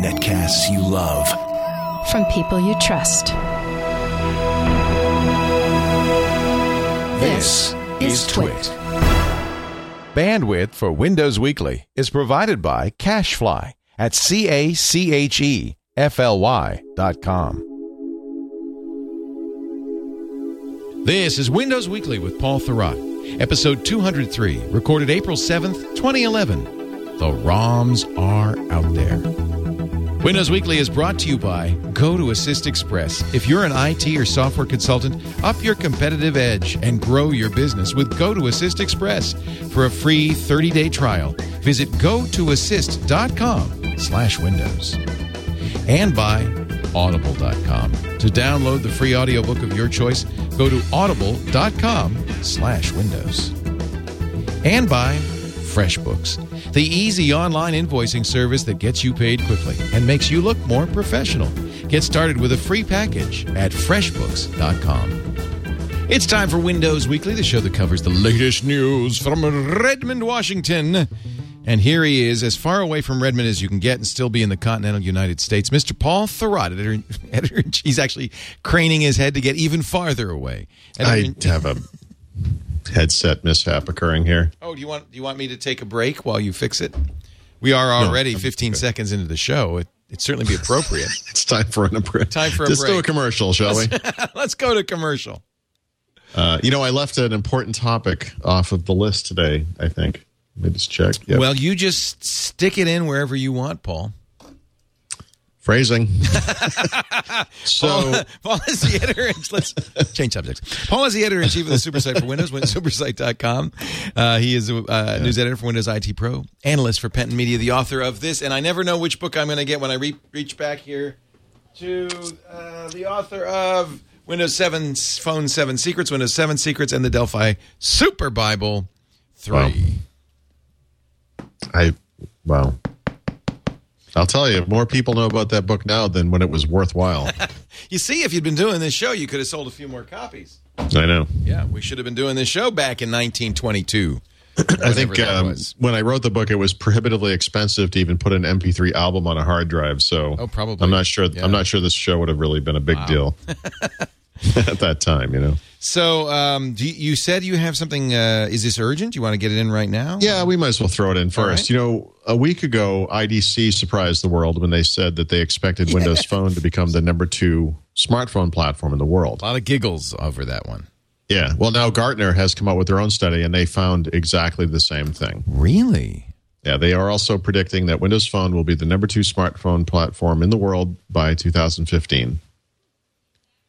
Netcasts you love. From people you trust. This is Twit. Bandwidth for Windows Weekly is provided by CacheFly at C A C H E F L Y dot com. This is Windows Weekly with Paul Thurrott, episode 203, recorded April 7th, 2011. The ROMs are out there. Windows Weekly is brought to you by Go to Assist Express. If you're an IT or software consultant, up your competitive edge and grow your business with Go to Assist Express. For a free 30-day trial, visit gotoassist.com slash windows. And by audible.com. To download the free audiobook of your choice, go to audible.com slash windows. And by FreshBooks, the easy online invoicing service that gets you paid quickly and makes you look more professional. Get started with a free package at freshbooks.com. It's time for Windows Weekly, the show that covers the latest news from Redmond, Washington. And here he is, as far away from Redmond as you can get and still be in the continental United States, Mr. Paul Thurrott, editor, editor He's actually craning his head to get even farther away. I have a headset mishap occurring here. Oh, do you want do you want me to take a break while you fix it? We are already 15 seconds into the show. It, it'd certainly be appropriate. It's time for an break. Time for a Let's do a break. commercial, shall we? Let's go to commercial. Uh, you know, I left an important topic off of the list today. I think. Let me just check. Yep. Well, you just stick it in wherever you want, Paul. Phrasing. so Paul, Paul is the editor. Let's change subjects. Paul is the editor in chief of the Supersite for Windows, supersite.com. Uh, he is a uh, news editor for Windows IT Pro, analyst for Penton Media, the author of this. And I never know which book I'm going to get when I re- reach back here to uh, the author of Windows 7 Phone 7 Secrets, Windows 7 Secrets, and the Delphi Super Bible 3. Wow. I well, I'll tell you, more people know about that book now than when it was worthwhile. You see, if you'd been doing this show, you could have sold a few more copies. I know. Yeah, we should have been doing this show back in 1922. I think um, when I wrote the book, it was prohibitively expensive to even put an MP3 album on a hard drive. So Oh, probably. I'm not sure. Yeah. I'm not sure this show would have really been a big deal at that time. You know. So, um, do you, you said you have something. Uh, is this urgent? You want to get it in right now? Yeah, we might as well throw it in first. right. You know, a week ago, IDC surprised the world when they said that they expected Windows Phone to become the number two smartphone platform in the world. A lot of giggles over that one. Yeah. Well, now Gartner has come out with their own study, and they found exactly the same thing. Really? Yeah, they are also predicting that Windows Phone will be the number two smartphone platform in the world by 2015,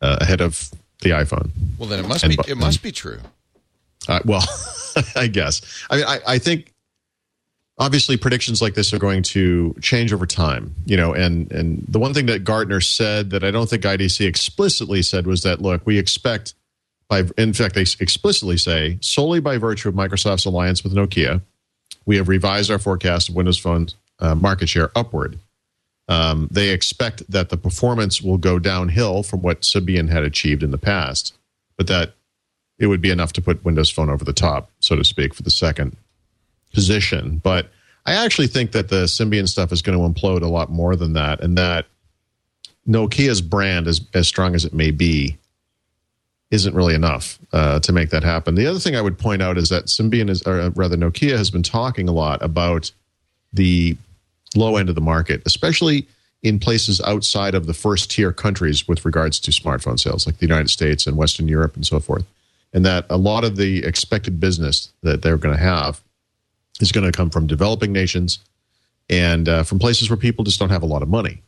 uh, ahead of the iPhone. Well, then it must And be. It must be true. Uh, well, I guess. I mean, I, I think obviously predictions like this are going to change over time. You know, and and the one thing that Gartner said that I don't think IDC explicitly said was that look, we expect by in fact they explicitly say solely by virtue of Microsoft's alliance with Nokia, we have revised our forecast of Windows Phone uh, market share upward. Um, they expect that the performance will go downhill from what Symbian had achieved in the past, but that it would be enough to put Windows Phone over the top, so to speak, for the second position. But I actually think that the Symbian stuff is going to implode a lot more than that, and that Nokia's brand, as as strong as it may be, isn't really enough uh, to make that happen. The other thing I would point out is that Symbian is, or rather, Nokia has been talking a lot about the low end of the market, especially in places outside of the first tier countries with regards to smartphone sales, like the United States and Western Europe and so forth. And that a lot of the expected business that they're going to have is going to come from developing nations and uh, from places where people just don't have a lot of money.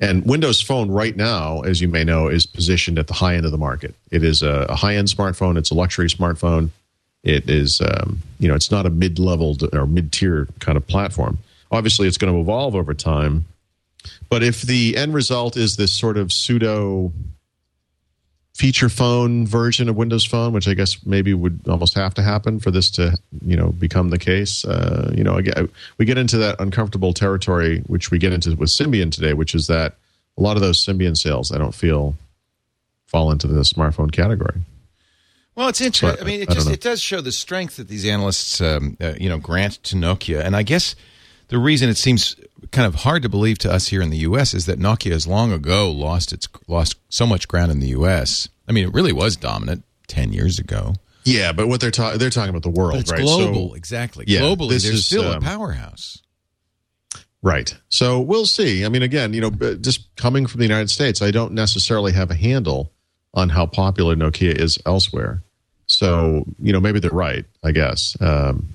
And Windows Phone right now, as you may know, is positioned at the high end of the market. It is a, a high end smartphone. It's a luxury smartphone. It is, um, you know, it's not a mid level or mid tier kind of platform. Obviously, it's going to evolve over time. But if the end result is this sort of pseudo feature phone version of Windows Phone, which I guess maybe would almost have to happen for this to, you know, become the case. Uh, you know, again, we get into that uncomfortable territory, which we get into with Symbian today, which is that a lot of those Symbian sales, I don't feel fall into the smartphone category. Well, it's interesting. But, I mean, it I just it does show the strength that these analysts, um, uh, you know, grant to Nokia, and I guess the reason it seems kind of hard to believe to us here in the U.S. is that Nokia has long ago lost its lost so much ground in the U.S. I mean, it really was dominant ten years ago. Yeah, but what they're talking they're talking about the world, But it's right? global, So, exactly. Yeah, Globally, there's is, still a um, powerhouse. right. So we'll see. I mean, again, you know, just coming from the United States, I don't necessarily have a handle on how popular Nokia is elsewhere. So you know, maybe they're right. I guess um,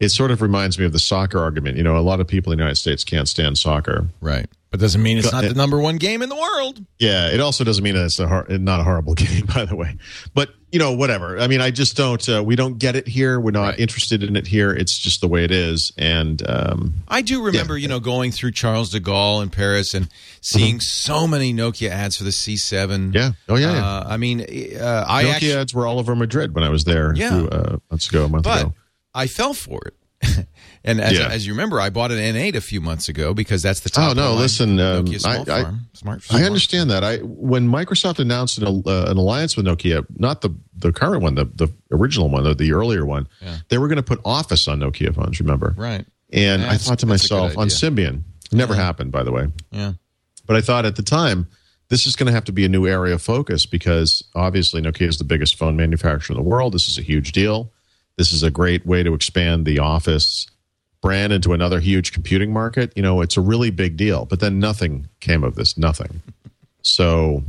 it sort of reminds me of the soccer argument. You know, a lot of people in the United States can't stand soccer. Right. But doesn't mean it's not the number one game in the world. Yeah, it also doesn't mean it's a hor- not a horrible game, by the way. But you know, whatever. I mean, I just don't. Uh, we don't get it here. We're not Right. interested in it here. It's just the way it is. And um, I do remember, you know, going through Charles de Gaulle in Paris and seeing Mm-hmm. so many Nokia ads for the C7. yeah, oh yeah, yeah. Uh, I mean, uh, I Nokia actually, ads were all over Madrid when I was there. Yeah. a few, uh, months ago, a month but ago. I fell for it. and as, Yeah. as you remember, I bought an N8 a few months ago because that's the top. Oh no! Listen, um, I, I, farm, smart, I understand that. I when Microsoft announced an, uh, an alliance with Nokia, not the the current one, the the original one, the, the earlier one, Yeah. they were going to put Office on Nokia phones. Remember? Right. And I thought to that's a good myself, on. Symbian, never happened, by the way. Yeah. But I thought at the time, this is going to have to be a new area of focus because obviously Nokia is the biggest phone manufacturer in the world. This is a huge deal. This is a great way to expand the Office brand into another huge computing market. You know, it's a really big deal. But then nothing came of this, nothing. So,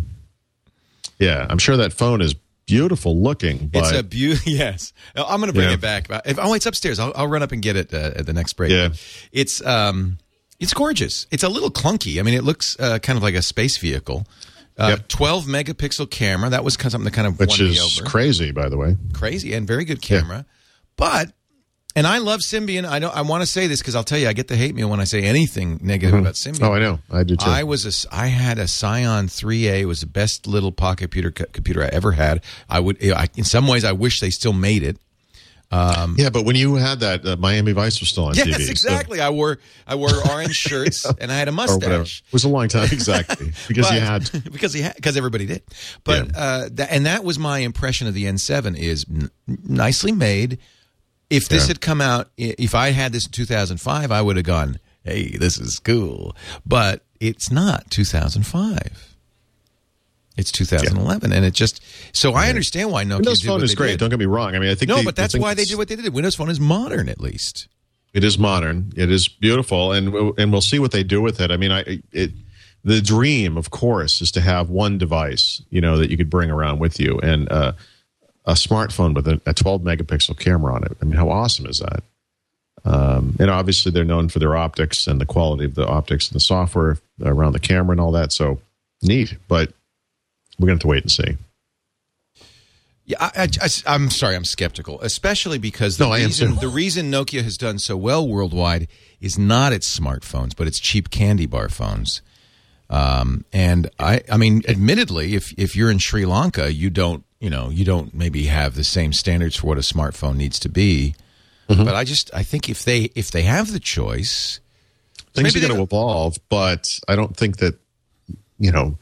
yeah, I'm sure that phone is beautiful looking, but It's a beauty. Yes, I'm going to bring Yeah. it back. If, oh, it's upstairs. I'll, I'll run up and get it uh, at the next break. Yeah. it's um, it's gorgeous. It's a little clunky. I mean, it looks uh, kind of like a space vehicle. Uh, Yep. 12 megapixel camera. That was kind of something that kind of which is crazy, by the way. Crazy and very good camera. But and I love Symbian. I know I want to say this because I'll tell you, I get the hate mail when I say anything negative about Symbian. Oh, I know. I do too. I was a, s- I had a Psion 3A. It was the best little pocket computer computer I ever had. I would, I, in some ways, I wish they still made it. yeah, but when you had that, uh, Miami Vice was still on TV. Yes, so- exactly. I wore I wore orange shirts and I had a or mustache. It was a long time, exactly, because you But- had. because he had, because everybody did. But uh, that, and that was my impression of the N7 is n- nicely made. If this Yeah. had come out, if I had this in 2005, I would have gone, "Hey, this is cool." But it's not 2005. It's 2011, and it just so I understand why Nokia Windows did Phone is great. did. Don't get me wrong. I mean, I think No, they- but that's why they did what they did. Windows Phone is modern, at least. It is modern. It is beautiful, and we'll- and we'll see what they do with it. I mean, I it the dream, of course, is to have one device, you know, that you could bring around with you, and uh, a smartphone with a, a 12 megapixel camera on it. I mean, how awesome is that? Um, and obviously, they're known for their optics and the quality of the optics and the software around the camera and all that. So neat, but we're going to have to wait and see. Yeah, I, I, am sorry, I'm skeptical, especially because the No, reason the reason Nokia has done so well worldwide is not its smartphones, but its cheap candy bar phones. Um, and I, I mean, admittedly, if if you're in Sri Lanka, you don't, you know, you don't maybe have the same standards for what a smartphone needs to be. Mm-hmm. But I just, I think if they if they have the choice, things are going to evolve, but I don't think that you know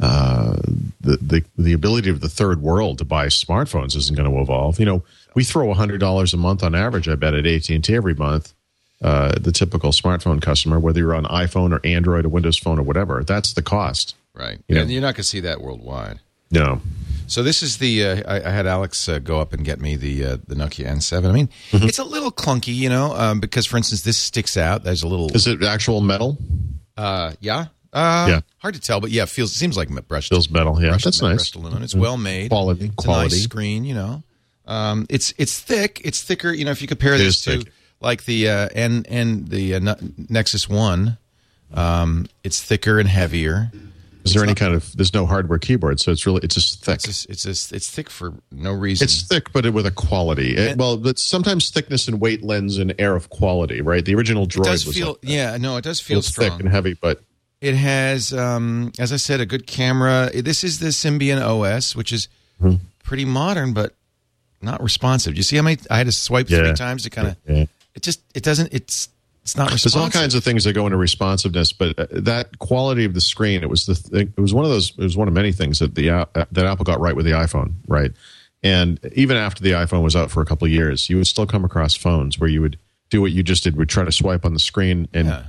uh, the the the ability of the third world to buy smartphones isn't going to evolve. You know, we throw hundred dollars a month on average. I bet at AT and T every month. Uh, the typical smartphone customer, whether you're on iPhone or Android or Windows Phone or whatever, that's the cost. right? Yeah. And you're not going to see that worldwide. No, So this is the uh, I, I had Alex uh, go up and get me the uh, the Nokia N7. I mean, Mm-hmm. it's a little clunky, you know, um, because for instance, this sticks out. There's a little, is it actual metal? uh, yeah, uh, Yeah. hard to tell, but yeah, it feels seems like brushed. Feels metal. Yeah, brushed, that's nice. Mm-hmm. brushed aluminum. It's well made, Quality, It's quality. nice screen, you know. Um, it's it's thick. It's thicker. You know, if you compare It this to thick. like the uh, N and the uh, Nexus One, um, it's thicker and heavier. Is there any kind of? There's no hardware keyboard, so it's really it's just thick. It's just, it's just, it's thick for no reason. It's thick, but it, with a quality. It- well, but sometimes thickness and weight lends an air of quality, right? The original Droid it does was feel like yeah no it does feel strong thick and heavy, but It has, um, as I said, a good camera. This is the Symbian OS, which is Hmm. pretty modern, but not responsive. You see how many? I had to swipe three times to kind of. Yeah. It just it doesn't. It's it's not there's all kinds of things that go into responsiveness. But uh, that quality of the screen, it was the th- it was one of those. It was one of many things that the uh, that Apple got right with the iPhone, right? And even after the iPhone was out for a couple of years, you would still come across phones where you would do what you just did, would try to swipe on the screen, and Yeah.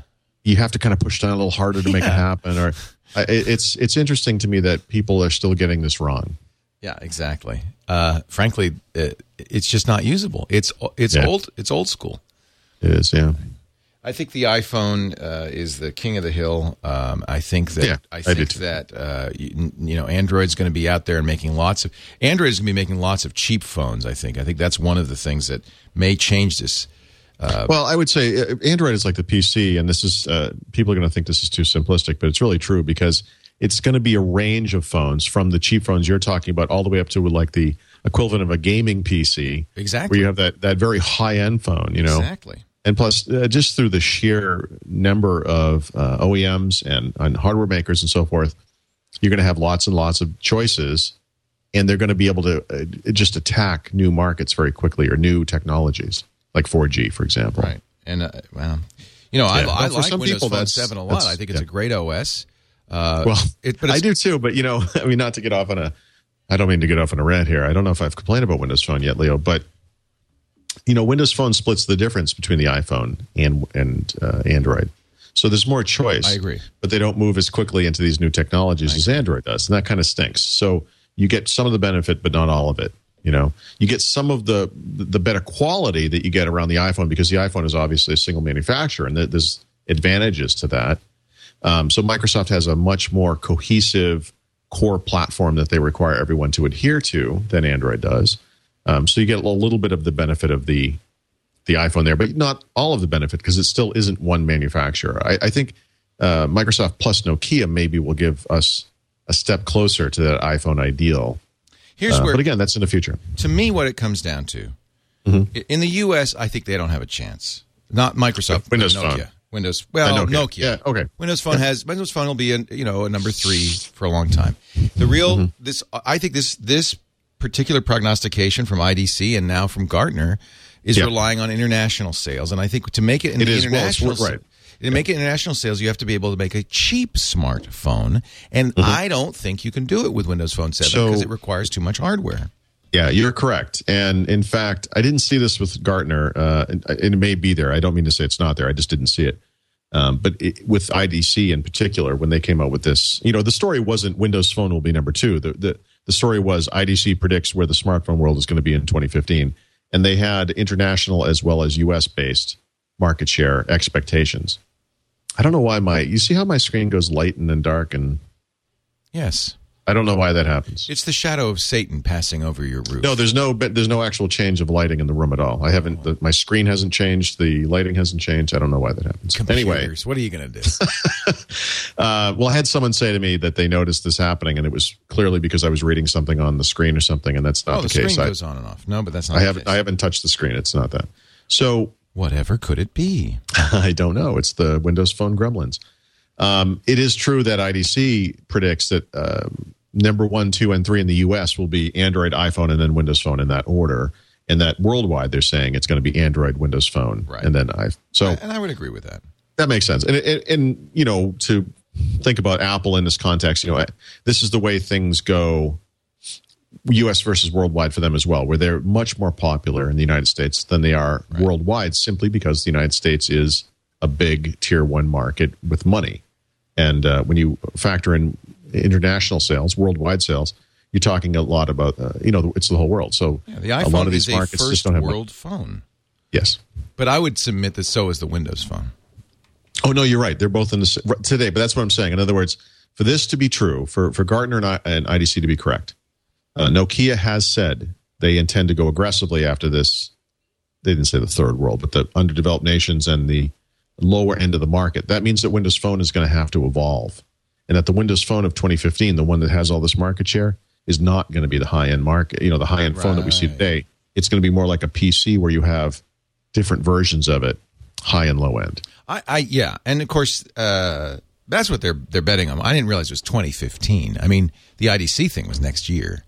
you have to kind of push down a little harder to make it happen. Or it's it's interesting to me that people are still getting this wrong. Yeah, exactly. Uh, frankly, it, it's just not usable. It's it's Yeah. old. It's old school. It is, yeah. I think the iPhone uh, is the king of the hill. Um, I think that Yeah, I I think too. that uh, you, you know Android's going to be out there and making lots of Android's going to be making lots of cheap phones. I think. I think that's one of the things that may change this. well, I would say uh, Android is like the PC, and this is uh, people are going to think this is too simplistic, but it's really true because it's going to be a range of phones from the cheap phones you're talking about all the way up to like the equivalent of a gaming PC, Exactly. where you have that that very high end phone, you know, Exactly. And plus uh, just through the sheer number of uh, OEMs and, and hardware makers and so forth, you're going to have lots and lots of choices, and they're going to be able to uh, just attack new markets very quickly or new technologies like 4G, for example. Right. And uh, well, you know, I, Yeah, I for like some Windows people, Phone Seven a lot. I think it's yeah. a great OS. Uh, Well, it, but I do too, but you know, I mean, not to get off on a, I don't mean to get off on a rant here. I don't know if I've complained about Windows Phone yet, Leo, but you know, Windows Phone splits the difference between the iPhone and and uh, Android. So there's more choice. I agree. but they don't move as quickly into these new technologies as Android does, and that kind of stinks. So you get some of the benefit, but not all of it. You know, you get some of the the better quality that you get around the iPhone because the iPhone is obviously a single manufacturer, and there's advantages to that. Um, so Microsoft has a much more cohesive core platform that they require everyone to adhere to than Android does. Um, so you get a little bit of the benefit of the the iPhone there, but not all of the benefit because it still isn't one manufacturer. I, I think uh, Microsoft plus Nokia maybe will give us a step closer to that iPhone ideal. here's Uh, where but again, that's in the future. to me what it comes down to Mm-hmm. In the us i think they don't have a chance not microsoft Windows nokia Phone. windows well Uh, nokia, Nokia. Yeah, okay. windows phone has windows phone will be a, you know a number three for a long time the real Mm-hmm. this i think this this particular prognostication from idc and now from gartner is Yeah. relying on international sales and i think to make it in It the is, well, international right. to make it international sales, you have to be able to make a cheap smartphone, and I don't think you can do it with Windows Phone Seven Mm-hmm. So- because it requires too much hardware. Yeah, you're correct. And in fact, I didn't see this with Gartner, uh, and, and it may be there. I don't mean to say it's not there. I just didn't see it. Um, but it, with IDC in particular, when they came out with this, you know, the story wasn't Windows Phone will be number two. The, the, the story was IDC predicts where the smartphone world is going to be in 2015. And they had international as well as US based market share expectations. I don't know why my, you see how my screen goes light and then dark, and Yes, I don't know why that happens. it's the shadow of Satan passing over your roof. No, there's no there's no actual change of lighting in the room at all. I haven't. The, my screen hasn't changed. The lighting hasn't changed. I don't know why that happens. Anyway, Computers, what are you going to do? uh, well, I had someone say to me that they noticed this happening, and it was clearly because I was reading something on the screen or something, and that's not oh, the, the screen case. I, goes on and off. No, but that's not. I haven't. case. I haven't touched the screen. It's not that. So Whatever could it be? I don't know. It's the Windows Phone gremlins. Um, it is true that IDC predicts that um, number one, two, and three in the U.S. will be Android, iPhone, and then Windows Phone in that order. And that worldwide, they're saying it's going to be Android, Windows Phone, Right. and then I. So and I would agree with that. that makes sense. And, and and you know to think about Apple in this context, you know, this is the way things go. U.S. versus worldwide for them as well, where they're much more popular in the United States than they are worldwide, simply because the United States is a big tier one market with money. And uh, when you factor in international sales, worldwide sales, you're talking a lot about, uh, you know, it's the whole world. So Yeah, the a lot of is these a markets just don't have money. world phone, Yes. but I would submit that so is the Windows Phone. Oh no, you're right. They're both in the today, but that's what I'm saying. In other words, for this to be true, for for Gartner and, I, and IDC to be correct, uh, Nokia has said they intend to go aggressively after this. They didn't say the third world, but the underdeveloped nations and the lower end of the market. That means that Windows Phone is going to have to evolve, and that the Windows Phone of 2015, the one that has all this market share, is not going to be the high end market. You know, the high end phone that we see today. It's going to be more like a PC where you have different versions of it, high and low end. I, I yeah, and of course uh, that's what they're they're betting on. I didn't realize it was 2015. I mean, the IDC thing was next year,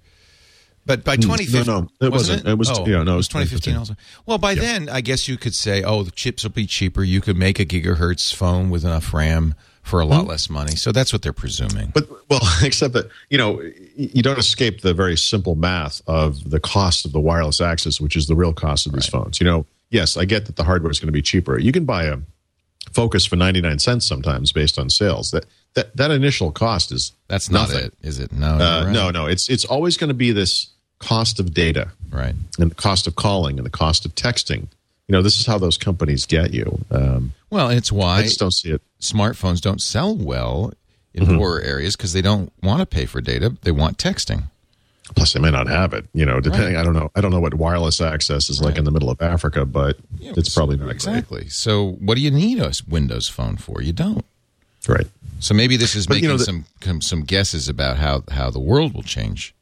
but by 2015, Hmm. no, it wasn't. It was- Oh, yeah, no, it was 2015 also. Well, by then, I guess you could say, oh, the chips will be cheaper. You could make a gigahertz phone with enough RAM for a lot less money. So that's what they're presuming. But well, except that you know you don't escape the very simple math of the cost of the wireless access, which is the real cost of these phones. You know, yes, I get that the hardware is going to be cheaper. You can buy a Focus for 99 cents sometimes based on sales. That that, that initial cost is That's not nothing. it, is it? No, Uh, right. No, no, it's it's always going to be this cost of data Right. and the cost of calling and the cost of texting. You know, this is how those companies get you. Um, Well, it's why I just don't see it. smartphones don't sell well in Mm-hmm. poorer areas because they don't want to pay for data. They want texting. Plus, they may not have it. You know, depending. I don't know. I don't know what wireless access is like in the middle of Africa, but it's probably not Exactly. So, what do you need a Windows phone for? You don't. Right. So maybe this is But, making you know, the- some some some guesses about how how the world will change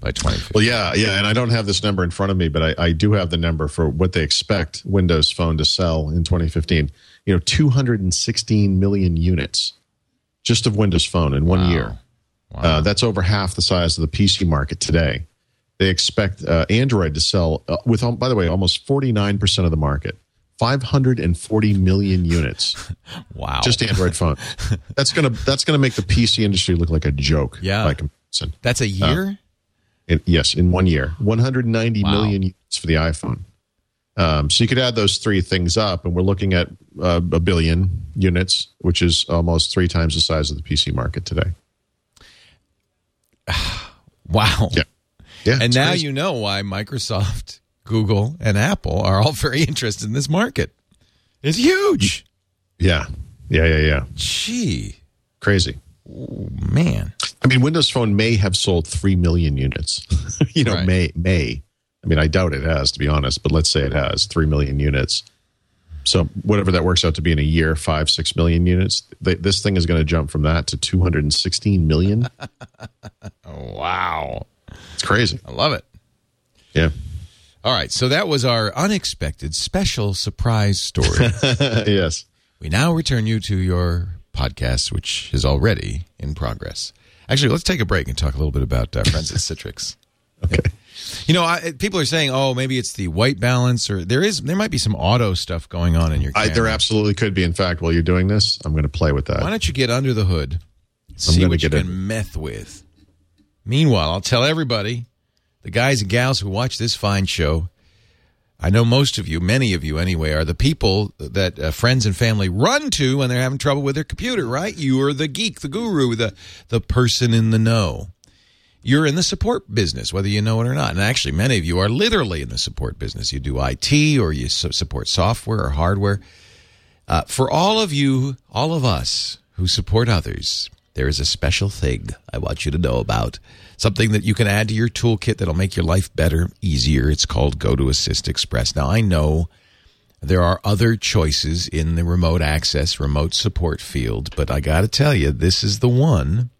by 2050. Well, yeah, yeah, and I don't have this number in front of me, but I, I do have the number for what they expect Windows Phone to sell in 2015. You know, 216 million units just of Windows Phone in one Wow. year. Wow. Uh, that's over half the size of the PC market today. They expect uh, Android to sell uh, with, um, by the way, almost 49 percent of the market, 540 million units. wow. Just Android phone. That's gonna that's gonna make the PC industry look like a joke. Yeah. by comparison. That's a year? In, yes, in one year, 190 Wow. million units for the iPhone. Um, so you could add those three things up, and we're looking at uh, a billion units, which is almost three times the size of the PC market today. wow. Yeah, yeah. And now crazy. you know why Microsoft, Google, and Apple are all very interested in this market. It's huge. yeah, yeah, yeah, yeah. Gee, Crazy. Oh, man. I mean, Windows Phone may have sold three million units. you know, Right. may may. I mean, I doubt it has, to be honest. But let's say it has three million units. So whatever that works out to be in a year, five six million units. They, this thing is going to jump from that to two hundred and sixteen million. Wow. It's crazy. I love it. Yeah. All right. So that was our unexpected special surprise story. yes. we now return you to your podcast, which is already in progress. Actually, let's take a break and talk a little bit about uh, Friends at Citrix. Okay. You know, I, people are saying, "Oh, maybe it's the white balance," or there is there might be some auto stuff going on in your I, there absolutely could be. In fact, while you're doing this, I'm going to play with that. Why don't you get under the hood, see what you can in. meth with? Meanwhile, I'll tell everybody, the guys and gals who watch this fine show. I know most of you, many of you anyway, are the people that uh, friends and family run to when they're having trouble with their computer. Right? You are the geek, the guru, the the person in the know. You're in the support business, whether you know it or not. And actually, many of you are literally in the support business. You do IT or you su- support software or hardware. Uh, for all of you, all of us who support others, there is a special thing I want you to know about. Something that you can add to your toolkit that'll make your life better, easier. It's called Go to Assist Express. Now, I know there are other choices in the remote access, remote support field, but I got to tell you, this is the one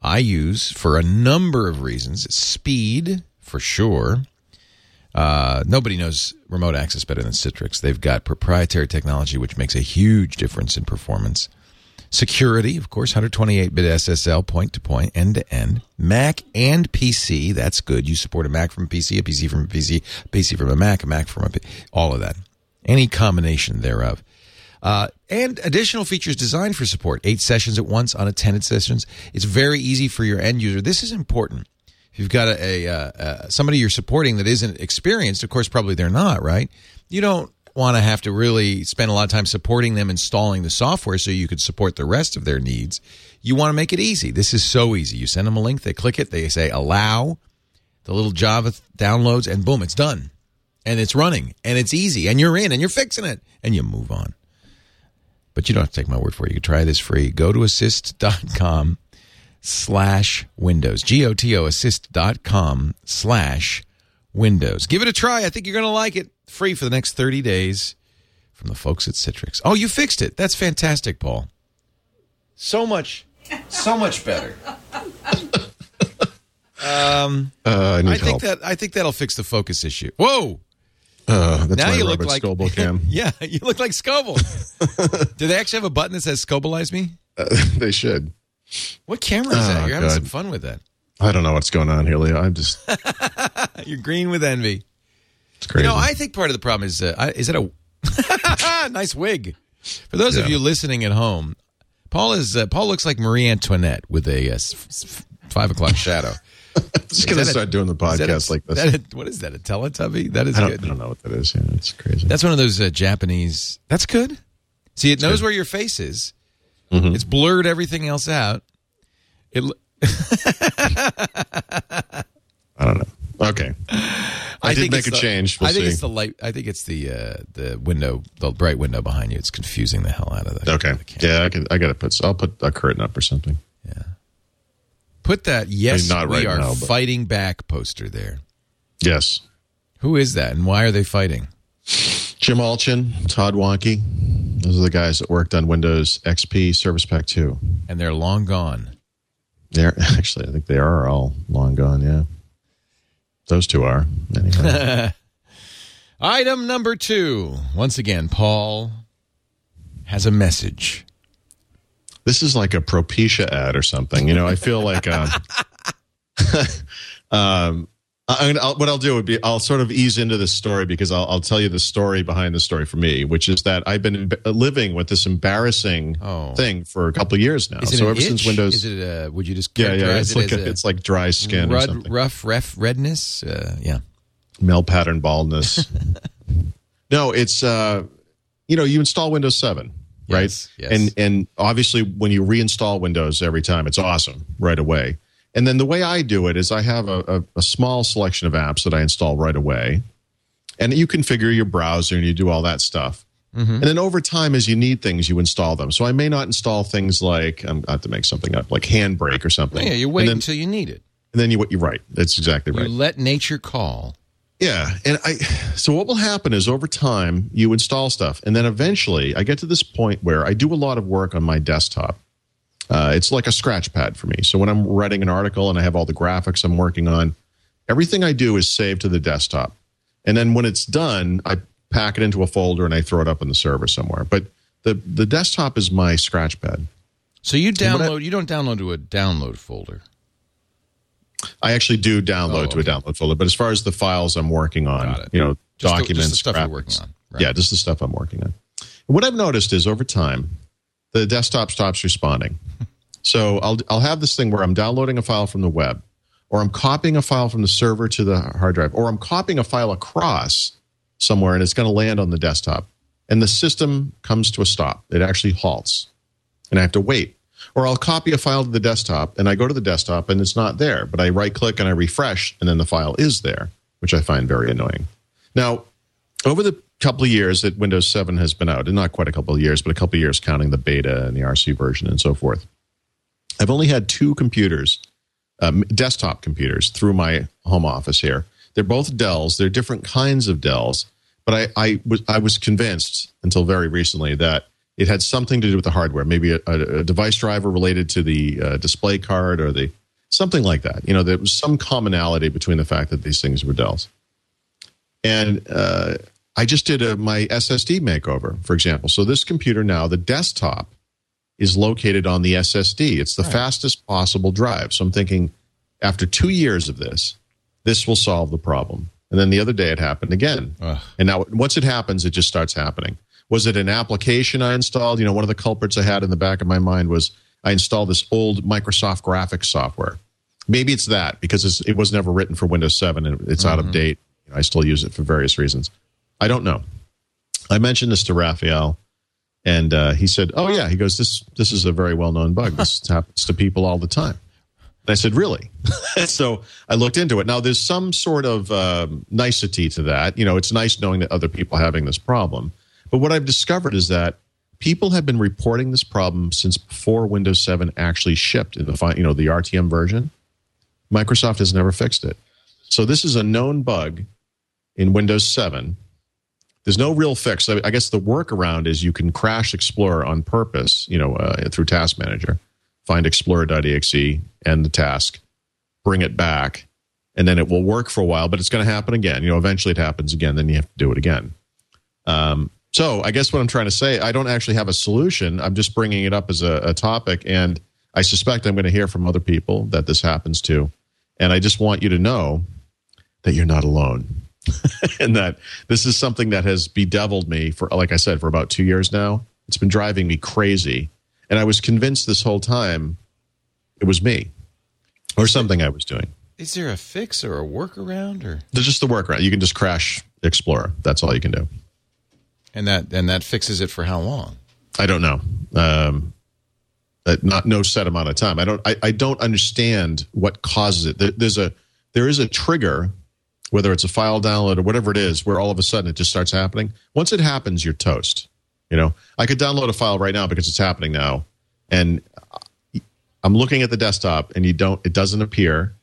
I use for a number of reasons. Speed, for sure. Uh, nobody knows remote access better than Citrix. They've got proprietary technology, which makes a huge difference in performance. Security, of course, 128 bit SSL, point to point, end to end. Mac and PC, that's good. You support a Mac from a PC, a PC from a PC, a PC from a Mac, a Mac from a P all of that. Any combination thereof. Uh, and additional features designed for support. Eight sessions at once, unattended sessions. It's very easy for your end user. This is important. If you've got a, a uh, uh, somebody you're supporting that isn't experienced, of course, probably they're not, right? You don't want to have to really spend a lot of time supporting them installing the software so you could support the rest of their needs. You want to make it easy. This is so easy. You send them a link, they click it, they say allow, the little Java downloads, and boom, it's done. And it's running, and it's easy, and you're in, and you're fixing it, and you move on. But you don't have to take my word for it. You can try this free. Go to assist.com slash windows. G-O-T-O assist.com slash windows. Give it a try. I think you're going to like it. Free for the next 30 days from the folks at Citrix. Oh, you fixed it. That's fantastic, Paul. So much, so much better. Uh, I need I think help. that I think that'll fix the focus issue. Whoa. uh, that's now my you look like Scoble cam. yeah, you look like Scoble. Do they actually have a button that says Scobleize me? Uh, they should. What camera is that? Oh, You're having God. some fun with that. I don't know what's going on here, Leo. I'm just You're green with envy. it's crazy. You know, I think part of the problem is uh, is it a nice wig? For those of you listening at home, Paul is uh, Paul looks like Marie Antoinette with a uh, s- f- five o'clock shadow. just going to that a- start doing the that a- podcast like this. that a- what is that? A Teletubby? That is I don't, good. I don't know what that is. Yeah, it's crazy. That's one of those uh, Japanese. That's good. See, it knows where your face is. Mm-hmm. It's blurred everything else out. It. I don't know. Okay. I, did think make a the- change. We'll I think see. it's the light. I think it's the uh, the window, the bright window behind you. It's confusing the hell out of the. okay. the camera. Yeah, I, can, I got to put. I'll put a curtain up or something. Yeah. Put that yes, not we right are now, fighting back poster there. Yes. Who is that, and why are they fighting? Jim Allchin, Todd Wanke. Those are the guys that worked on Windows XP Service Pack 2. And they're long gone. They're actually, I think they are all long gone. Yeah. Those two are. Anyway. Item number two. Once again, Paul has a message. this is like a Propecia ad or something. You know, I feel like um, um, I, I'll, what I'll do would be I'll sort of ease into this story because I'll, I'll tell you the story behind the story for me, which is that I've been living with this embarrassing Oh. thing for a couple of years now. So ever since? Windows, Is it a, would you just yeah, yeah, it's it like a, it's like dry skin or rud- something. rough ref redness? Uh, yeah. male pattern baldness. no, it's uh, you know, you install Windows 7, right? Yes, yes. And and obviously when you reinstall Windows every time, it's awesome right away. And then the way I do it is I have a, a, a small selection of apps that I install right away. And you configure your browser and you do all that stuff. Mm-hmm. And then over time, as you need things, you install them. So I may not install things like I'm I have to make something up, like Handbrake or something. Yeah, you wait then, until you need it. and then you you're right. That's exactly right. You let nature call. Yeah, and I so what will happen is over time you install stuff, and then eventually I get to this point where I do a lot of work on my desktop. Uh, it's like a scratch pad for me. So when I'm writing an article and I have all the graphics I'm working on, everything I do is saved to the desktop, and then when it's done, I pack it into a folder and I throw it up on the server somewhere. But the the desktop is my scratch pad. So you what I- download. you don't download to a download folder. I actually do download Oh, to a download folder, but as far as the files I'm working on, you know, Just the- documents, just the stuff you're graphics. working on. Right. Yeah, just the stuff I'm working on. And what I've noticed is over time, the desktop stops responding. so I'll I'll have this thing where I'm downloading a file from the web, or I'm copying a file from the server to the hard drive, or I'm copying a file across somewhere and it's going to land on the desktop, and the system comes to a stop. It actually halts, and I have to wait. Or I'll copy a file to the desktop and I go to the desktop and it's not there, but I right click and I refresh and then the file is there, which I find very annoying. Now, over the couple of years that Windows 7 has been out, and not quite a couple of years, but a couple of years counting the beta and the RC version and so forth, I've only had two computers, um, desktop computers, through my home office here. They're both Dells. They're different kinds of Dells, but I, I was I was convinced until very recently that it had something to do with the hardware, maybe a, a, a device driver related to the uh, display card or the something like that. You know, there was some commonality between the fact that these things were Dells. And uh, I just did a, my SSD makeover, for example. So this computer now, the desktop is located on the SSD. It's the fastest possible drive. So I'm thinking, after two years of this, this will solve the problem. And then the other day it happened again. Ugh. And now once it happens, it just starts happening. Was it an application I installed? You know, one of the culprits I had in the back of my mind was I installed this old Microsoft graphics software. Maybe it's that because it's, it was never written for Windows 7 and it's out of mm-hmm. date. I still use it for various reasons. I don't know. I mentioned this to Rafael, and uh, he said, "Oh yeah." He goes, "This this is a very well known bug. This happens to people all the time." And I said, "Really?" so I looked into it. Now there's some sort of um, nicety to that. You know, it's nice knowing that other people are having this problem. But what I've discovered is that people have been reporting this problem since before Windows 7 actually shipped in the you know the RTM version. Microsoft has never fixed it. So this is a known bug in Windows 7. There's no real fix. I I guess the workaround is you can crash Explorer on purpose, you know, uh, through Task Manager. Find explorer.exe, end the task, bring it back, and then it will work for a while, but it's going to happen again. You know, eventually it happens again, then you have to do it again. Um, so I guess what I'm trying to say, I don't actually have a solution. I'm just bringing it up as a, a topic, and I suspect I'm going to hear from other people that this happens to. And I just want you to know that you're not alone. and that this is something that has bedeviled me for, like I said, for about two years now. It's been driving me crazy. And I was convinced this whole time it was me or something I was doing. Is there a fix or a workaround, or There's just the workaround. You can just crash Explorer. That's all you can do. and that and that fixes it for how long? I don't know. Um, uh, not no set amount of time. I don't. I, I don't understand what causes it. There, there's a there is a trigger, whether it's a file download or whatever it is, where all of a sudden it just starts happening. Once it happens, you're toast. You know, I could download a file right now because it's happening now, and I'm looking at the desktop, and you don't. It doesn't appear,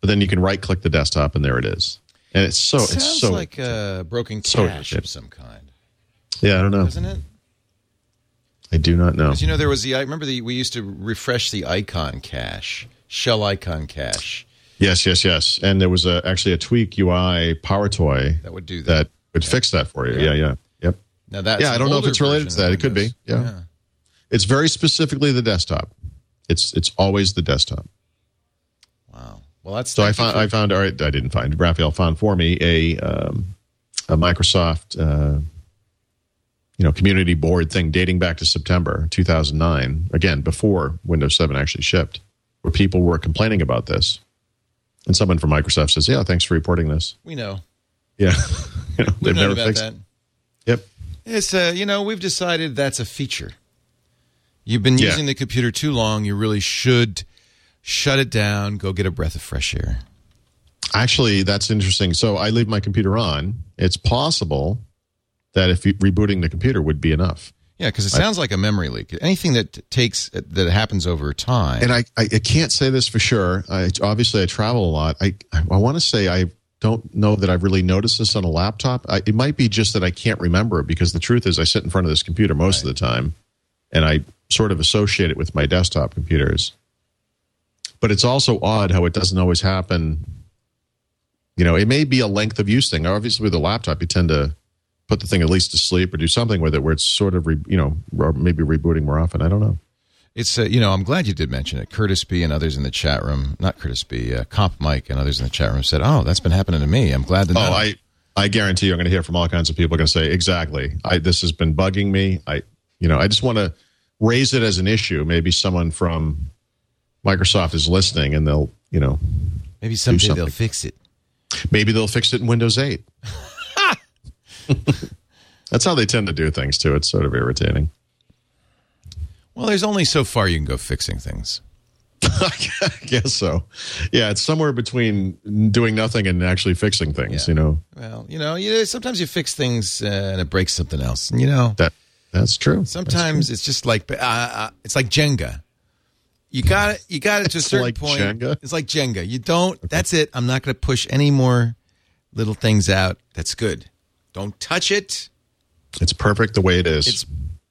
but then you can right click the desktop, and there it is. And it's so Sounds it's so like a broken so cache irritating. of some kind, yeah. I don't know. Isn't it? I do not know. you know, there was the. I remember the we used to refresh the icon cache, shell icon cache. Yes, yes, yes. And there was a, actually a Tweak UI Power Toy That would do that. that would fix that for you. Yeah, yeah, yep. Now that's Yeah, I don't know if it's related to that. It could be. Windows. Yeah. It's very specifically the desktop. It's it's always the desktop. Wow. Well, that's So I found I found or I didn't find Rafael found for me a um, a Microsoft uh, you know community board thing dating back to September 2009. Again, before Windows 7 actually shipped, where people were complaining about this, and someone from Microsoft says, "Yeah, thanks for reporting this." we know. Yeah, you know, they've never about fixed. that. Yep. It's uh, you know, we've decided that's a feature. You've been Yeah. using the computer too long. You really should shut it down. Go get a breath of fresh air. Actually, that's interesting. So I leave my computer on. It's possible that if you, rebooting the computer would be enough. Yeah, because it sounds like a memory leak. Anything that takes uh, that happens over time. And I, I, I can't say this for sure. I, obviously, I travel a lot. I, I want to say I don't know that I've really noticed this on a laptop. I, it might be just that I can't remember it because the truth is I sit in front of this computer most of the time, and I sort of associate it with my desktop computers. But it's also odd how it doesn't always happen. You know, it may be a length of use thing. Obviously, with a laptop, you tend to put the thing at least to sleep or do something with it where it's sort of, re, you know, or maybe rebooting more often. I don't know. It's uh, you know I'm glad you did mention it. Curtis B and others in the chat room, not Curtis B, uh, Comp Mike and others in the chat room said, "Oh, that's been happening to me." I'm glad to know. Oh, I, I guarantee you, I'm going to hear from all kinds of people going to say exactly. I this has been bugging me. I, you know, I just want to raise it as an issue. Maybe someone from Microsoft is listening, and they'll, you know, Maybe someday they'll fix it. maybe they'll fix it in Windows 8. That's how they tend to do things too. It's sort of irritating. Well, there's only so far you can go fixing things. I guess so. Yeah, it's somewhere between doing nothing and actually fixing things. Yeah. You know Well, you know, you sometimes you fix things uh, and it breaks something else. And you know, that that's true. sometimes it's just like uh, uh, it's like Jenga. You got it. You got it to a certain like point. Jenga? It's like Jenga. You don't. That's it. I'm not going to push any more little things out. That's good. Don't touch it. It's perfect the way it is. It's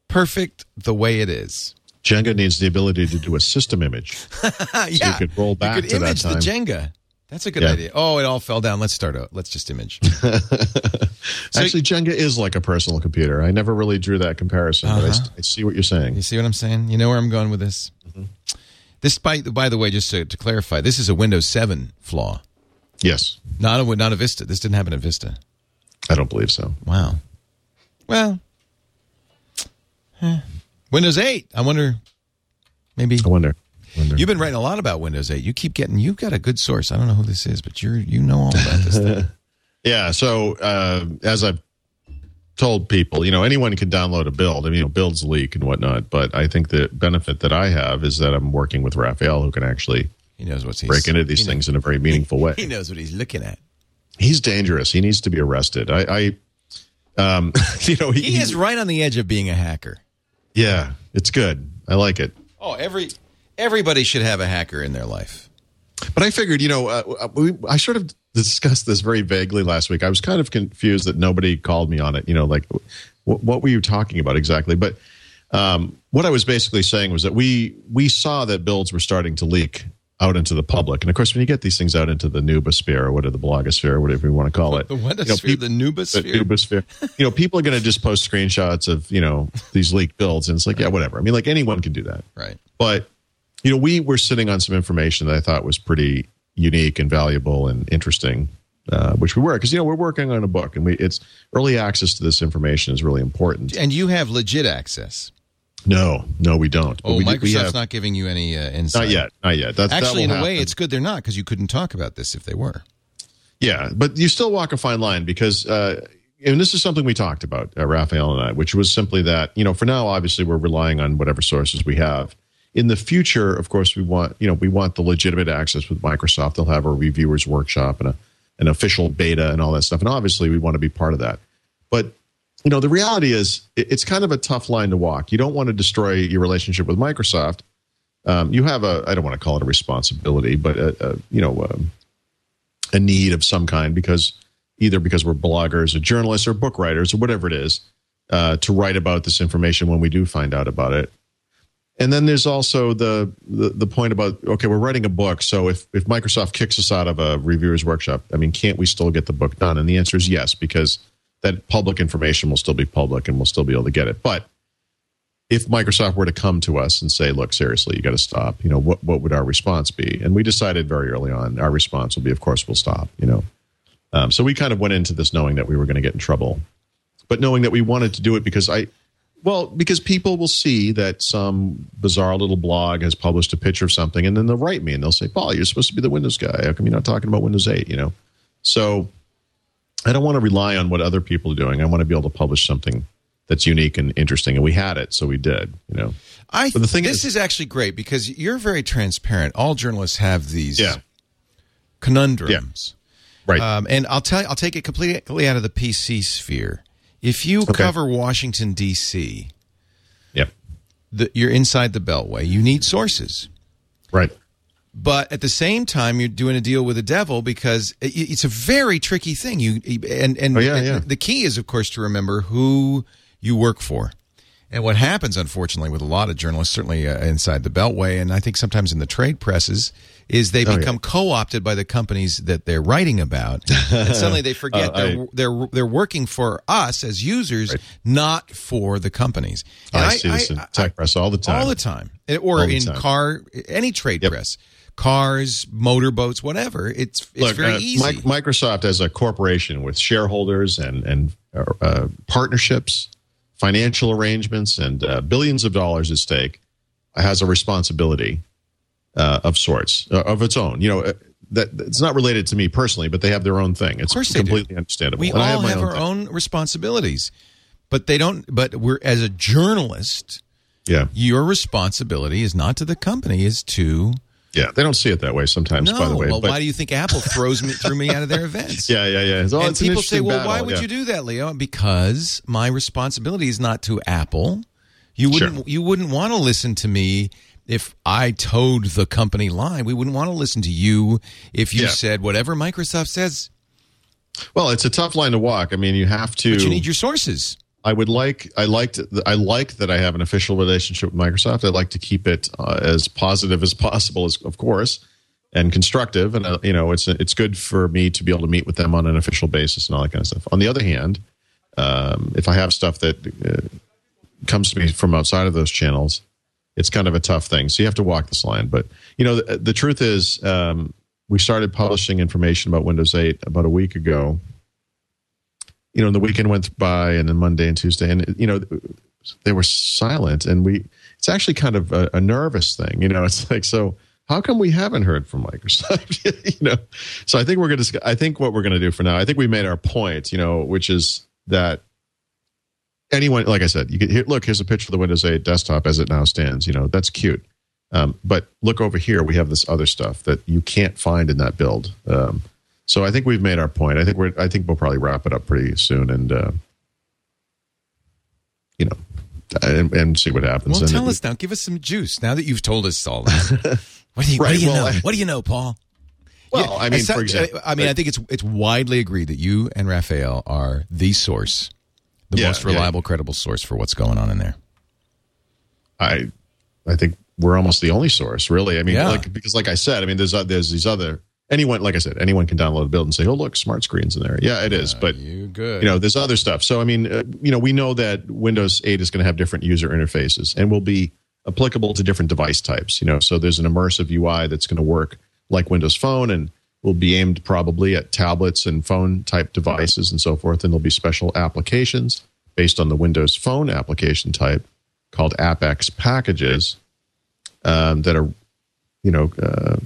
perfect the way it is. Jenga needs the ability to do a system image. yeah, You could roll back You could to that image the. Jenga. That's a good Yeah. idea. Oh, it all fell down. Let's start out. Let's just image. Actually, Jenga is like a personal computer. I never really drew that comparison, but I see what you're saying. You see what I'm saying? You know where I'm going with this. Mm-hmm. This, by, by the way, just to, to clarify, this is a Windows 7 flaw, Yes, not a not a Vista. This didn't happen in Vista. I don't believe so. Wow. Well, eh. Windows 8. I wonder. Maybe I wonder. wonder. you've been writing a lot about Windows 8. You keep getting. You've got a good source. I don't know who this is, but you're you know all about this. Thing. Yeah. So uh, as I've told people, you know, anyone can download a build. I mean, you know, builds leak and whatnot. But I think the benefit that I have is that I'm working with Rafael, who can actually He knows what's he's, break into these he knows- things in a very meaningful way. He knows what he's looking at. He's dangerous. He needs to be arrested. I, I um, you know, he, He is right on the edge of being a hacker. Yeah, it's good. I like it. Oh, every everybody should have a hacker in their life. But I figured, you know, uh, we, I sort of discussed this very vaguely last week. I was kind of confused that nobody called me on it. You know, like what, what were you talking about exactly? But um, what I was basically saying was that we we saw that builds were starting to leak out into the public, and of course, when you get these things out into the nubosphere or whatever the blogosphere, whatever you want to call it, The you know, Windosphere, peop- the the Nubosphere. nubosphere. you know, people are going to just post screenshots of you know these leaked builds, and it's like, yeah, whatever. I mean, like anyone can do that. Right. But you know, we were sitting on some information that I thought was pretty unique and valuable and interesting, uh, which we were because you know we're working on a book and we it's early access to this information is really important. And you have legit access. No, no, we don't. Oh, we, Microsoft's we have, not giving you any uh, insight. not yet, not yet. That's Actually, in a will way, it's good they're not because you couldn't talk about this if they were. Yeah, but you still walk a fine line because, uh, and this is something we talked about, uh, Rafael and I, which was simply that, you know, for now, obviously, we're relying on whatever sources we have. In the future, of course, we want, you know, we want the legitimate access with Microsoft. They'll have a reviewers workshop and a, an official beta and all that stuff. And obviously, we want to be part of that. But, you know, the reality is it's kind of a tough line to walk. You don't want to destroy your relationship with Microsoft. Um, you have a, I don't want to call it a responsibility, but, a, a, you know, um, a need of some kind because either because we're bloggers or journalists or book writers or whatever it is uh, to write about this information when we do find out about it and then there's also the, the the point about okay we're writing a book so if if microsoft kicks us out of a reviewers workshop i mean can't we still get the book done and the answer is yes because that public information will still be public and we'll still be able to get it but if Microsoft were to come to us and say, "Look, seriously, you got to stop," you know, what what would our response be? And we decided very early on, our response will be, "Of course, we'll stop." You know, um, so we kind of went into this knowing that we were going to get in trouble, but knowing that we wanted to do it because I, well, because people will see that some bizarre little blog has published a picture of something, and then they'll write me and they'll say, "Paul, you're supposed to be the Windows guy. How come you're not talking about Windows 8?" You know, so I don't want to rely on what other people are doing. I want to be able to publish something that's unique and interesting, and we had it, so we did. You know. I But the thing this is- is, actually great because you're very transparent. All journalists have these Yeah. conundrums. Right. Um, and I'll tell you, I'll take it completely out of the PC sphere. If you Okay. cover Washington D.C., yep. the, you're inside the Beltway. You need sources, Right. But at the same time, you're doing a deal with the devil because it's a very tricky thing. You and and, Oh, yeah, and yeah. the key is, of course, to remember who you work for. And what happens, unfortunately, with a lot of journalists, certainly uh, inside the Beltway, and I think sometimes in the trade presses, is they Oh, yeah. become co-opted by the companies that they're writing about, and suddenly they forget Uh, they're, I- they're they're working for us as users, not for the companies. And I, see this in tech press all the time. all the time, or All the in time. car, any trade Yep. press, cars, motorboats, whatever. It's it's Look, very uh, easy. Mi- Microsoft as a corporation with shareholders and and uh, uh, partnerships, financial arrangements, and uh, billions of dollars at stake, has a responsibility uh, of sorts uh, of its own. You know. Uh, that it's not related to me personally, but they have their own thing. It's of course they do. completely understandable. we And I all my have, our thing. own responsibilities, but they don't. But we're as a journalist, Yeah, your responsibility is not to the company, is to yeah. They don't see it that way sometimes. no. by the way, well, but- why do you think Apple throws me threw me out of their events? yeah, yeah, yeah. It's, oh, and it's an people say, "Well, why would yeah. you do that, Leo?" Because my responsibility is not to Apple. You wouldn't. Sure. You wouldn't want to listen to me if I toed the company line. We wouldn't want to listen to you if you Yeah. said whatever Microsoft says. Well, it's a tough line to walk. I mean, you have to. But you need your sources. I would like. I liked. I like that I have an official relationship with Microsoft. I'd like to keep it uh, as positive as possible, as of course, and constructive. And uh, you know, it's it's good for me to be able to meet with them on an official basis and all that kind of stuff. On the other hand, um, if I have stuff that uh, comes to me from outside of those channels, it's kind of a tough thing. So you have to walk this line. But you know, the, the truth is, um, we started publishing information about Windows 8 about a week ago you know, the weekend went by and then Monday and Tuesday, and you know, they were silent. And we, it's actually kind of a, a nervous thing. You know, it's like, so how come we haven't heard from Microsoft? you know, so I think we're going to, I think what we're going to do for now, I think we made our point, you know, which is that anyone, like I said, you can look, here's a picture of the Windows 8 desktop as it now stands. You know, that's cute. Um, but look over here, we have this other stuff that you can't find in that build. Um, so I think we've made our point. I think we're. I think we'll probably wrap it up pretty soon, and uh, you know, and, and see what happens. Well, And tell it- us now. Give us some juice now that you've told us all that. What do you, what do you well, know? I- what do you know, Paul? Well, I mean, for example, I mean, I think it's it's widely agreed that you and Rafael are the source, the Yeah, most yeah. reliable, credible source for what's going on in there. I, I think we're almost the only source, really. I mean, Yeah. like because, like I said, I mean, there's uh, there's these other anyone, like I said, anyone can download a build and say, oh, look, smart screens in there. Yeah, it is, but You good? you know there's other stuff so i mean uh, you know we know that windows 8 is going to have different user interfaces and will be applicable to different device types you know so there's an immersive ui that's going to work like windows phone and will be aimed probably at tablets and phone type devices and so forth and there'll be special applications based on the windows phone application type called AppX packages um, that are, you know, uh,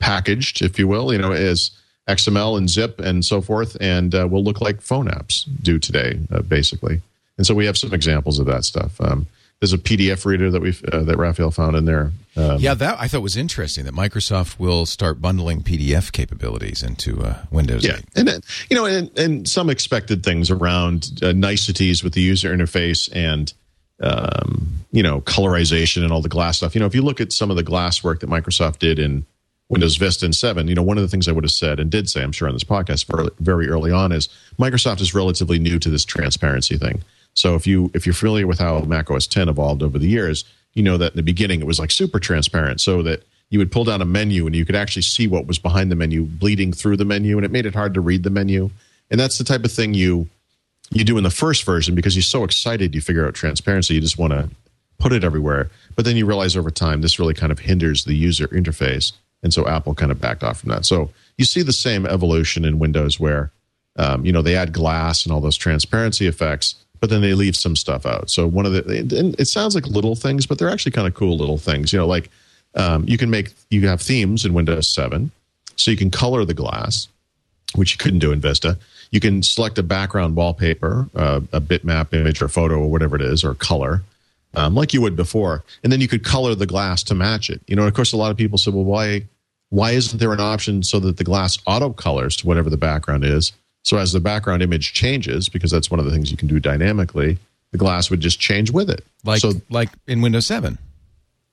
packaged, if you will, you know, as XML and zip and so forth, and uh, will look like phone apps do today, uh, basically. And so we have some examples of that stuff. Um, there's a PDF reader that we uh, that Rafael found in there. Um, yeah, that I thought was interesting that Microsoft will start bundling PDF capabilities into uh, Windows. Yeah, 8. and uh, you know, and, and some expected things around uh, niceties with the user interface and um, you know colorization and all the glass stuff. You know, if you look at some of the glass work that Microsoft did in Windows Vista and 7, you know, one of the things I would have said and did say, I'm sure on this podcast very early on is Microsoft is relatively new to this transparency thing. So if you if you're familiar with how Mac OS 10 evolved over the years, you know that in the beginning it was like super transparent, so that you would pull down a menu and you could actually see what was behind the menu bleeding through the menu, and it made it hard to read the menu. And that's the type of thing you you do in the first version because you're so excited you figure out transparency, you just want to put it everywhere. But then you realize over time this really kind of hinders the user interface, and so Apple kind of backed off from that. So you see the same evolution in Windows where um, you know they add glass and all those transparency effects but then they leave some stuff out. So one of the and it sounds like little things, but they're actually kind of cool little things. You know, like um, you can make you have themes in Windows 7, so you can color the glass, which you couldn't do in Vista. You can select a background wallpaper, uh, a bitmap image or photo or whatever it is, or color, um, like you would before, and then you could color the glass to match it. You know, of course, a lot of people said, "Well, why why isn't there an option so that the glass auto colors to whatever the background is?" So as the background image changes, because that's one of the things you can do dynamically, the glass would just change with it. Like so, like in Windows 7.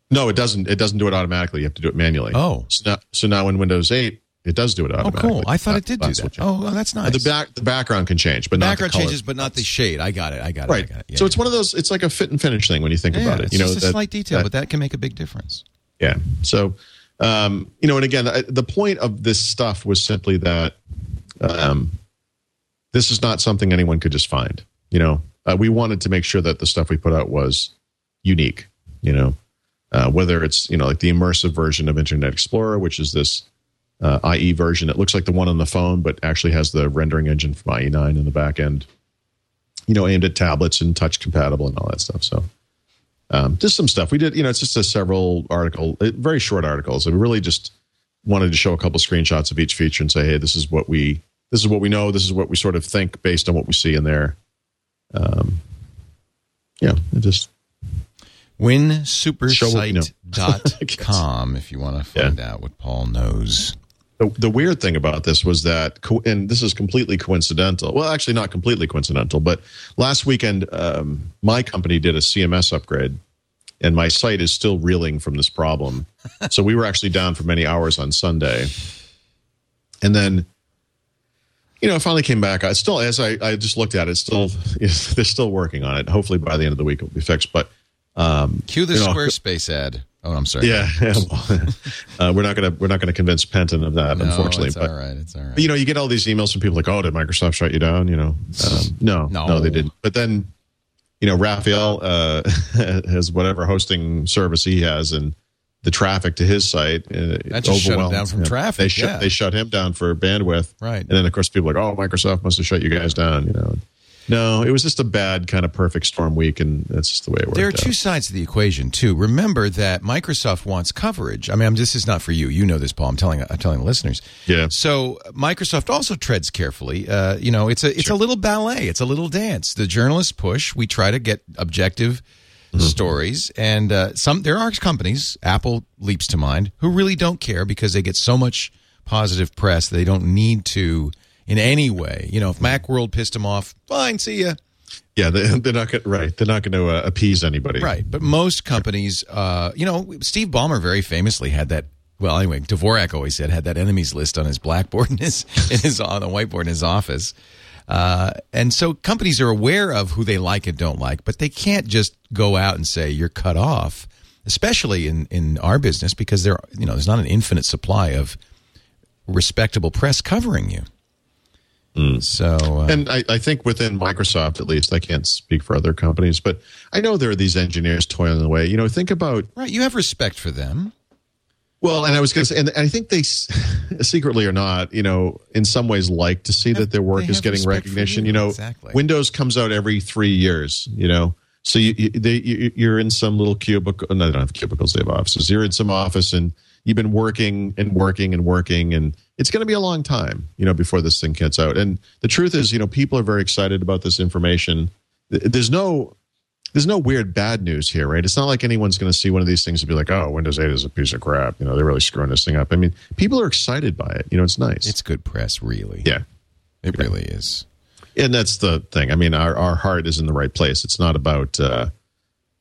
No, it doesn't. It doesn't do it automatically. You have to do it manually. Oh, so now, so now in Windows 8, it does do it automatically. Oh, cool! I thought it did do that. Oh, well, that's nice. The back the background can change, but the not background the color. changes, but not the shade. I got it. I got it. Right. I got it. Yeah, so yeah. it's one of those. It's like a fit and finish thing when you think yeah, about it. It's You know, just a slight detail, that- but that can make a big difference. Yeah. So, um, you know, and again, I- the point of this stuff was simply that um, this is not something anyone could just find. You know, uh, we wanted to make sure that the stuff we put out was unique. You know, uh, whether it's you know like the immersive version of Internet Explorer, which is this uh, IE version. It looks like the one on the phone, but actually has the rendering engine from IE9 in the back end. You know, aimed at tablets and touch compatible and all that stuff. So um, just some stuff we did. You know, it's just a several article, uh, very short articles. We really just wanted to show a couple screenshots of each feature and say, hey, this is what we this is what we know. This is what we sort of think based on what we see in there. Um, yeah, it just winsupersite.com if you want to find out what Paul knows. The, the weird thing about this was that, and this is completely coincidental. Well, actually, not completely coincidental, but last weekend, um, my company did a CMS upgrade, and my site is still reeling from this problem. so we were actually down for many hours on Sunday, and then, you know, it finally came back. I still, as I, I just looked at it, still, they're still working on it. Hopefully, by the end of the week, it'll be fixed. But um, Cue the you know, Squarespace ad. Oh, I'm sorry. yeah, uh, we're not gonna we're not gonna convince Penton of that, No, unfortunately. it's but all right. It's all right. but, you know, you get all these emails from people like, "Oh, did Microsoft shut you down?" You know, um, no, No. no, they didn't. But then, you know, Rafael uh, has whatever hosting service he has, and the traffic to his site uh, That just shut him down from traffic, They shut yeah. they shut him down for bandwidth, Right. And then of course people are like, "Oh, Microsoft must have shut you guys down." You know, no, it was just a bad kind of perfect storm week, and that's just the way it worked. There are out. two sides to the equation too. Remember that Microsoft wants coverage. I mean, I'm, this is not for you. You know this, Paul. I'm telling I'm telling the listeners. Yeah. So Microsoft also treads carefully. Uh, you know, it's a it's a little ballet. It's a little dance. The journalists push. We try to get objective Mm-hmm. stories, and uh, some there are companies. Apple leaps to mind who really don't care because they get so much positive press. They don't need to in any way. You know, if MacWorld pissed them off, fine, see ya. Yeah, they, they're not gonna, right. They're not going to uh, appease anybody, Right. But most companies, uh, you know, Steve Ballmer very famously had that. Well, anyway, Dvorak always said had that enemies list on his blackboard in his, in his on the whiteboard in his office. Uh, and so companies are aware of who they like and don't like, but they can't just go out and say you're cut off, especially in, in our business because there, you know, there's not an infinite supply of respectable press covering you. So, uh, And I, I think within Microsoft, at least, I can't speak for other companies, but I know there are these engineers toiling away. You know, think about right, you have respect for them. well, and I was going to say, and I think they secretly or not, you know, in some ways like to see that their work is getting recognition. you. You know, Exactly. Windows comes out every three years. You know, So you, you, they, you, you're in some little cubicle. No, they don't have cubicles. They have offices. You're in some office and you've been working and working and working, and it's going to be a long time, you know, before this thing gets out. And the truth is, you know, people are very excited about this information. There's no, there's no weird bad news here, right? It's not like anyone's going to see one of these things and be like, "Oh, Windows 8 is a piece of crap." You know, they're really screwing this thing up. I mean, people are excited by it. You know, it's nice. It's good press, really. yeah. It really is. and that's the thing. I mean, our, our heart is in the right place. It's not about uh,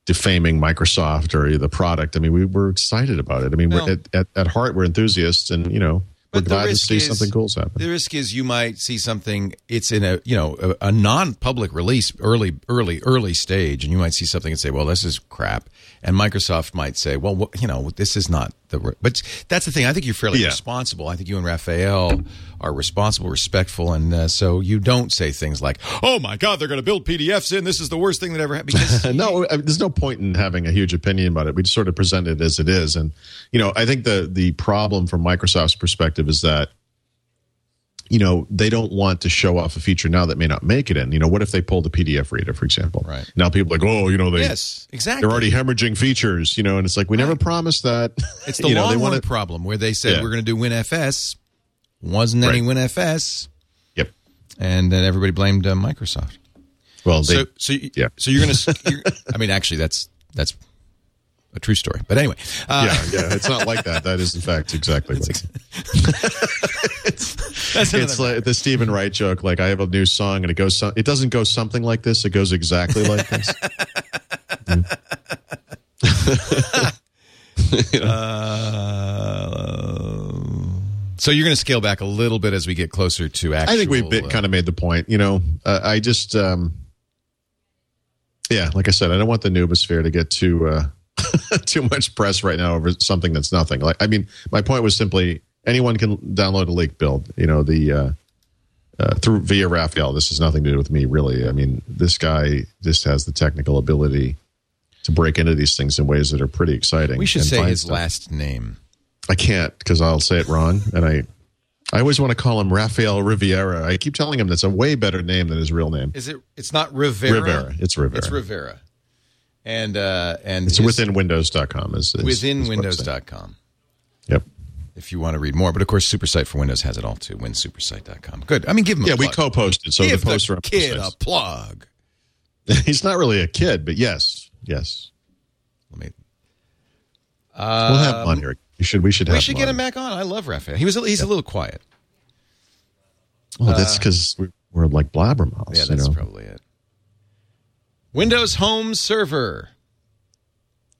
defaming Microsoft or the product. I mean, we, we're excited about it. I mean, we're, at, at, at heart, we're enthusiasts, and you know, But the risk see is- something cool's happen. The risk is you might see something. It's in a you know a, a non-public release, early, early, early stage, and you might see something and say, "Well, this is crap," and Microsoft might say, "Well, you know, this is not the." re-" But that's the thing. I think you're fairly Yeah. responsible. I think you and Rafael are responsible, respectful, and uh, so you don't say things like, "Oh my God, they're going to build PDFs in. This is the worst thing that ever happened." Because no, I mean, there's no point in having a huge opinion about it. We just sort of present it as it is, and you know, I think the the problem from Microsoft's perspective is that you know they don't want to show off a feature now that may not make it in. You know, what if they pulled a PDF reader, for example? Right. now, people are like, oh, you know, they yes, exactly. they're already hemorrhaging features, you know, and it's like we never promised that. It's the you know, want to. problem where they said Yeah. we're going to do WinFS. Wasn't any Right. WinFS, Yep. and then everybody blamed uh, Microsoft. Well, they, so, so you, yeah. so you're going to. I mean, actually, that's that's a true story. But anyway, uh, yeah, yeah, it's not like that. That is, in fact, exactly. What it's like the Steven Wright joke. Like I have a new song, and it goes. So, it doesn't go something like this. It goes exactly like this. Uh, so you're going to scale back a little bit as we get closer to actual. I think we've been, uh, kind of made the point. You know, uh, I just, um, yeah, like I said, I don't want the noobosphere to get too uh, too much press right now over something that's nothing. Like, I mean, my point was simply anyone can download a leak build. You know, the uh, uh, through via Rafael. This has nothing to do with me, really. I mean, this guy just has the technical ability to break into these things in ways that are pretty exciting. We should say his stuff. last name. I can't because I'll say it wrong, and I. I always want to call him Rafael Riviera. I keep telling him that's a way better name than his real name. Is it? It's not Rivera. Rivera. It's Rivera. It's Rivera. And uh, and It's his- within windows.com. Is, is within. Windows.com. If you want to read more, but of course, Supersite for Windows has it all too. WinSupersite.com. Good. I mean, give him. A Yeah, we co-posted, so give the posts the kid a plug. He's not really a kid, but yes, yes, Let me. we'll have him on here. We should. We should. We should get him back on. I love Rafael. He was. A, he's a little quiet. Oh, that's because we're, we're like blabbermouths. Uh, Yeah, you that's know? probably it. Windows Home Server.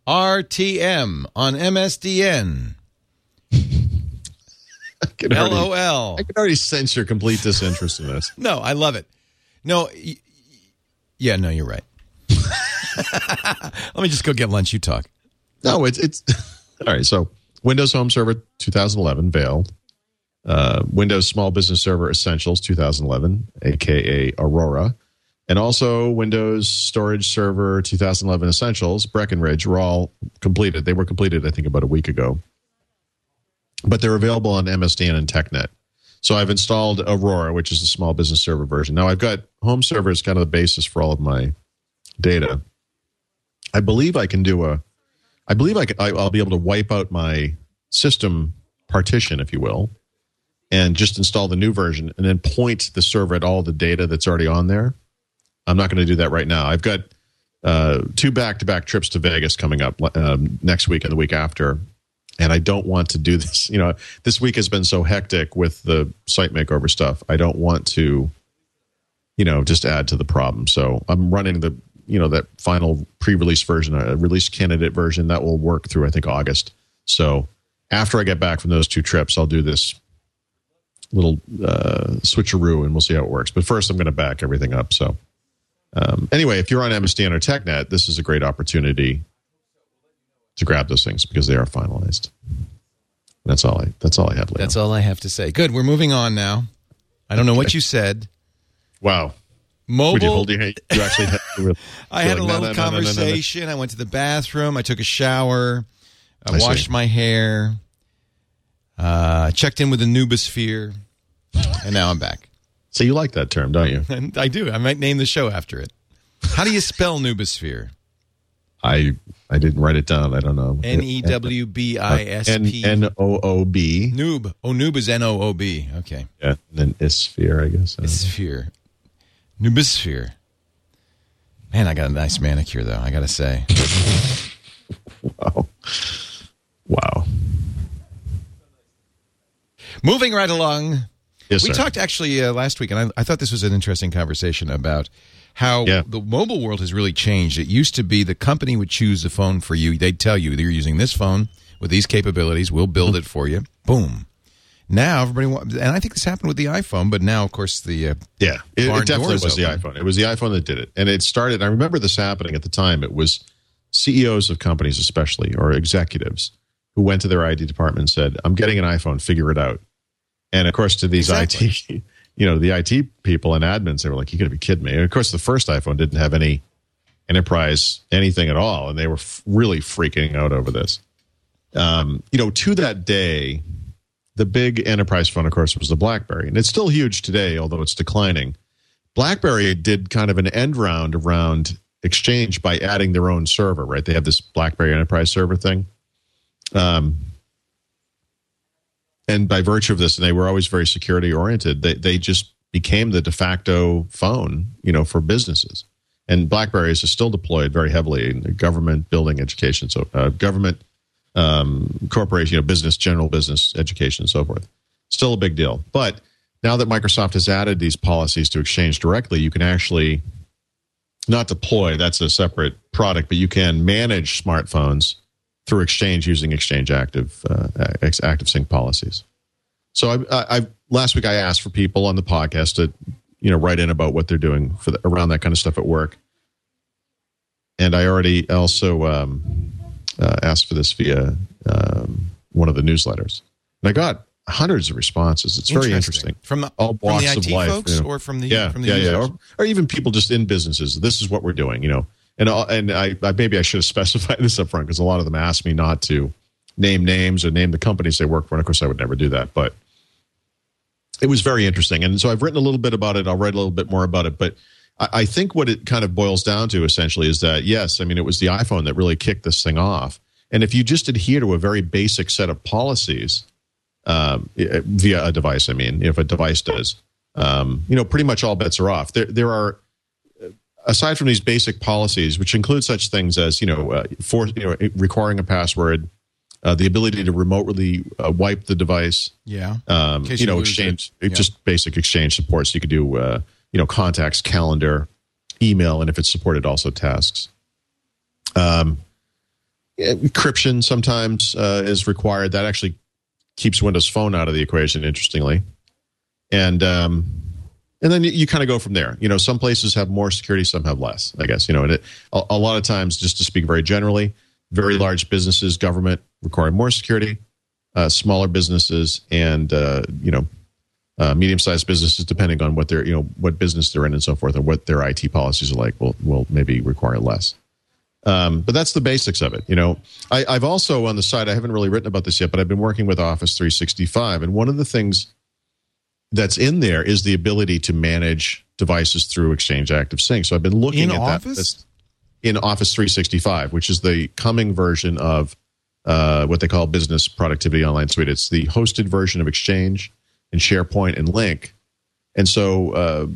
RTM on MSDN. I can already, LOL. I can already sense your complete disinterest in this. No, I love it. No, y- yeah, no, you're right. Let me just go get lunch. You talk. No, it's it's all right. So Windows Home Server 2011 Vail, uh, Windows Small Business Server Essentials 2011, aka Aurora, and also Windows Storage Server 2011 Essentials Breckenridge were all completed. They were completed, I think, about a week ago, but they're available on MSDN and TechNet. So I've installed Aurora, which is the small business server version. Now I've got Home Server as kind of the basis for all of my data. I believe I can do a I believe I can, I, I'll be able to wipe out my system partition, if you will, and just install the new version and then point the server at all the data that's already on there. I'm not going to do that right now. I've got uh, two back to back trips to Vegas coming up um, next week and the week after. And I don't want to do this. You know, this week has been so hectic with the site makeover stuff. I don't want to, you know, just add to the problem. So I'm running the you know that final pre-release version, a release candidate version that will work through I think August. So after I get back from those two trips, I'll do this little uh, switcheroo and we'll see how it works. But first, I'm going to back everything up. So um, anyway, if you're on MSDN or TechNet, this is a great opportunity to grab those things because they are finalized. That's all I. That's all I have. Leo. That's all I have to say. Good. We're moving on now. I don't know what you said. wow. Mobile. Would you hold your? You actually had really- I had a Like, no, little no, no, no, conversation. I went to the bathroom. I took a shower. I, I see. washed my hair. Uh, checked in with the Nubosphere, and now I'm back. So you like that term, don't you? And I do. I might name the show after it. How do you spell Nubisphere? I I didn't write it down. I don't know. N e w b i s p. N O O B. Noob. Oh, noob is N O O B. Okay. Yeah, and then Isphere, I guess. Sphere. Nubisphere. Man, I got a nice manicure though. I gotta say. Wow. Wow. Moving right along. Yes, we sir. talked actually uh, last week, and I, I thought this was an interesting conversation about how Yeah. the mobile world has really changed. It used to be the company would choose the phone for you. They'd tell you you're using this phone with these capabilities. We'll build it for you. Boom. Now everybody, wa- and I think this happened with the iPhone, but now of course the uh, Yeah, it, it definitely was the iPhone. It was the iPhone that did it, and it started. I remember this happening at the time. It was CEOs of companies, especially or executives, who went to their IT department and said, "I'm getting an iPhone. Figure it out." And of course, to these Exactly. IT, you know, the IT people and admins, they were like, "You got to be kidding me!" And of course, the first iPhone didn't have any enterprise anything at all, and they were f- really freaking out over this. Um, you know, to that day, the big enterprise phone, of course, was the BlackBerry, and it's still huge today, although it's declining. BlackBerry did kind of an end round around Exchange by adding their own server, right? They have this BlackBerry Enterprise server thing. Um, and by virtue of this, and they were always very security oriented, they, they just became the de facto phone, you know, for businesses. And BlackBerries is still deployed very heavily in government, building, education, so uh, government, um, corporation, you know, business, general business, education, and so forth. Still a big deal. But now that Microsoft has added these policies to Exchange directly, you can actually not deploy, that's a separate product, but you can manage smartphones through Exchange using Exchange Active uh, Active Sync policies. So I, I, I last week I asked for people on the podcast to you know write in about what they're doing for the, around that kind of stuff at work, and I already also um, uh, asked for this via um, one of the newsletters, and I got hundreds of responses. It's very interesting from the, all from walks the of IT life, folks you know. or from the yeah, from the yeah, users? yeah, or, or even people just in businesses. This is what we're doing, you know. And uh, and I, I maybe I should have specified this up front because a lot of them asked me not to name names or name the companies they work for. And of course, I would never do that, but it was very interesting. And so I've written a little bit about it. I'll write a little bit more about it, but. I I think what it kind of boils down to essentially is that yes, I mean it was the iPhone that really kicked this thing off. And if you just adhere to a very basic set of policies, um, via a device. I mean, if a device does, um, you know, pretty much all bets are off. There, there are, aside from these basic policies, which include such things as you know, uh, for you know, requiring a password, uh, the ability to remotely uh, wipe the device, yeah. um, you you know, exchange, it. Yeah. just basic exchange support. So you could do, uh, you know, contacts, calendar, email, and if it's supported, also tasks. Um, encryption sometimes uh, is required. That actually keeps Windows Phone out of the equation, interestingly, and um, and then you, you kind of go from there. You know, some places have more security, some have less. I guess you know, and it, a, a lot of times, just to speak very generally, very large businesses, government require more security. Uh, smaller businesses and uh, you know uh, medium-sized businesses, depending on what they're you know what business they're in and so forth, and what their IT policies are like, will will maybe require less. Um, but that's the basics of it. You know, I, I've also on the side, I haven't really written about this yet, but I've been working with Office 365, and one of the things that's in there is the ability to manage devices through Exchange Active Sync. So I've been looking In at Office? that that's in Office 365, which is the coming version of uh, what they call Business Productivity Online Suite. It's the hosted version of Exchange and SharePoint and Lync. And so, uh,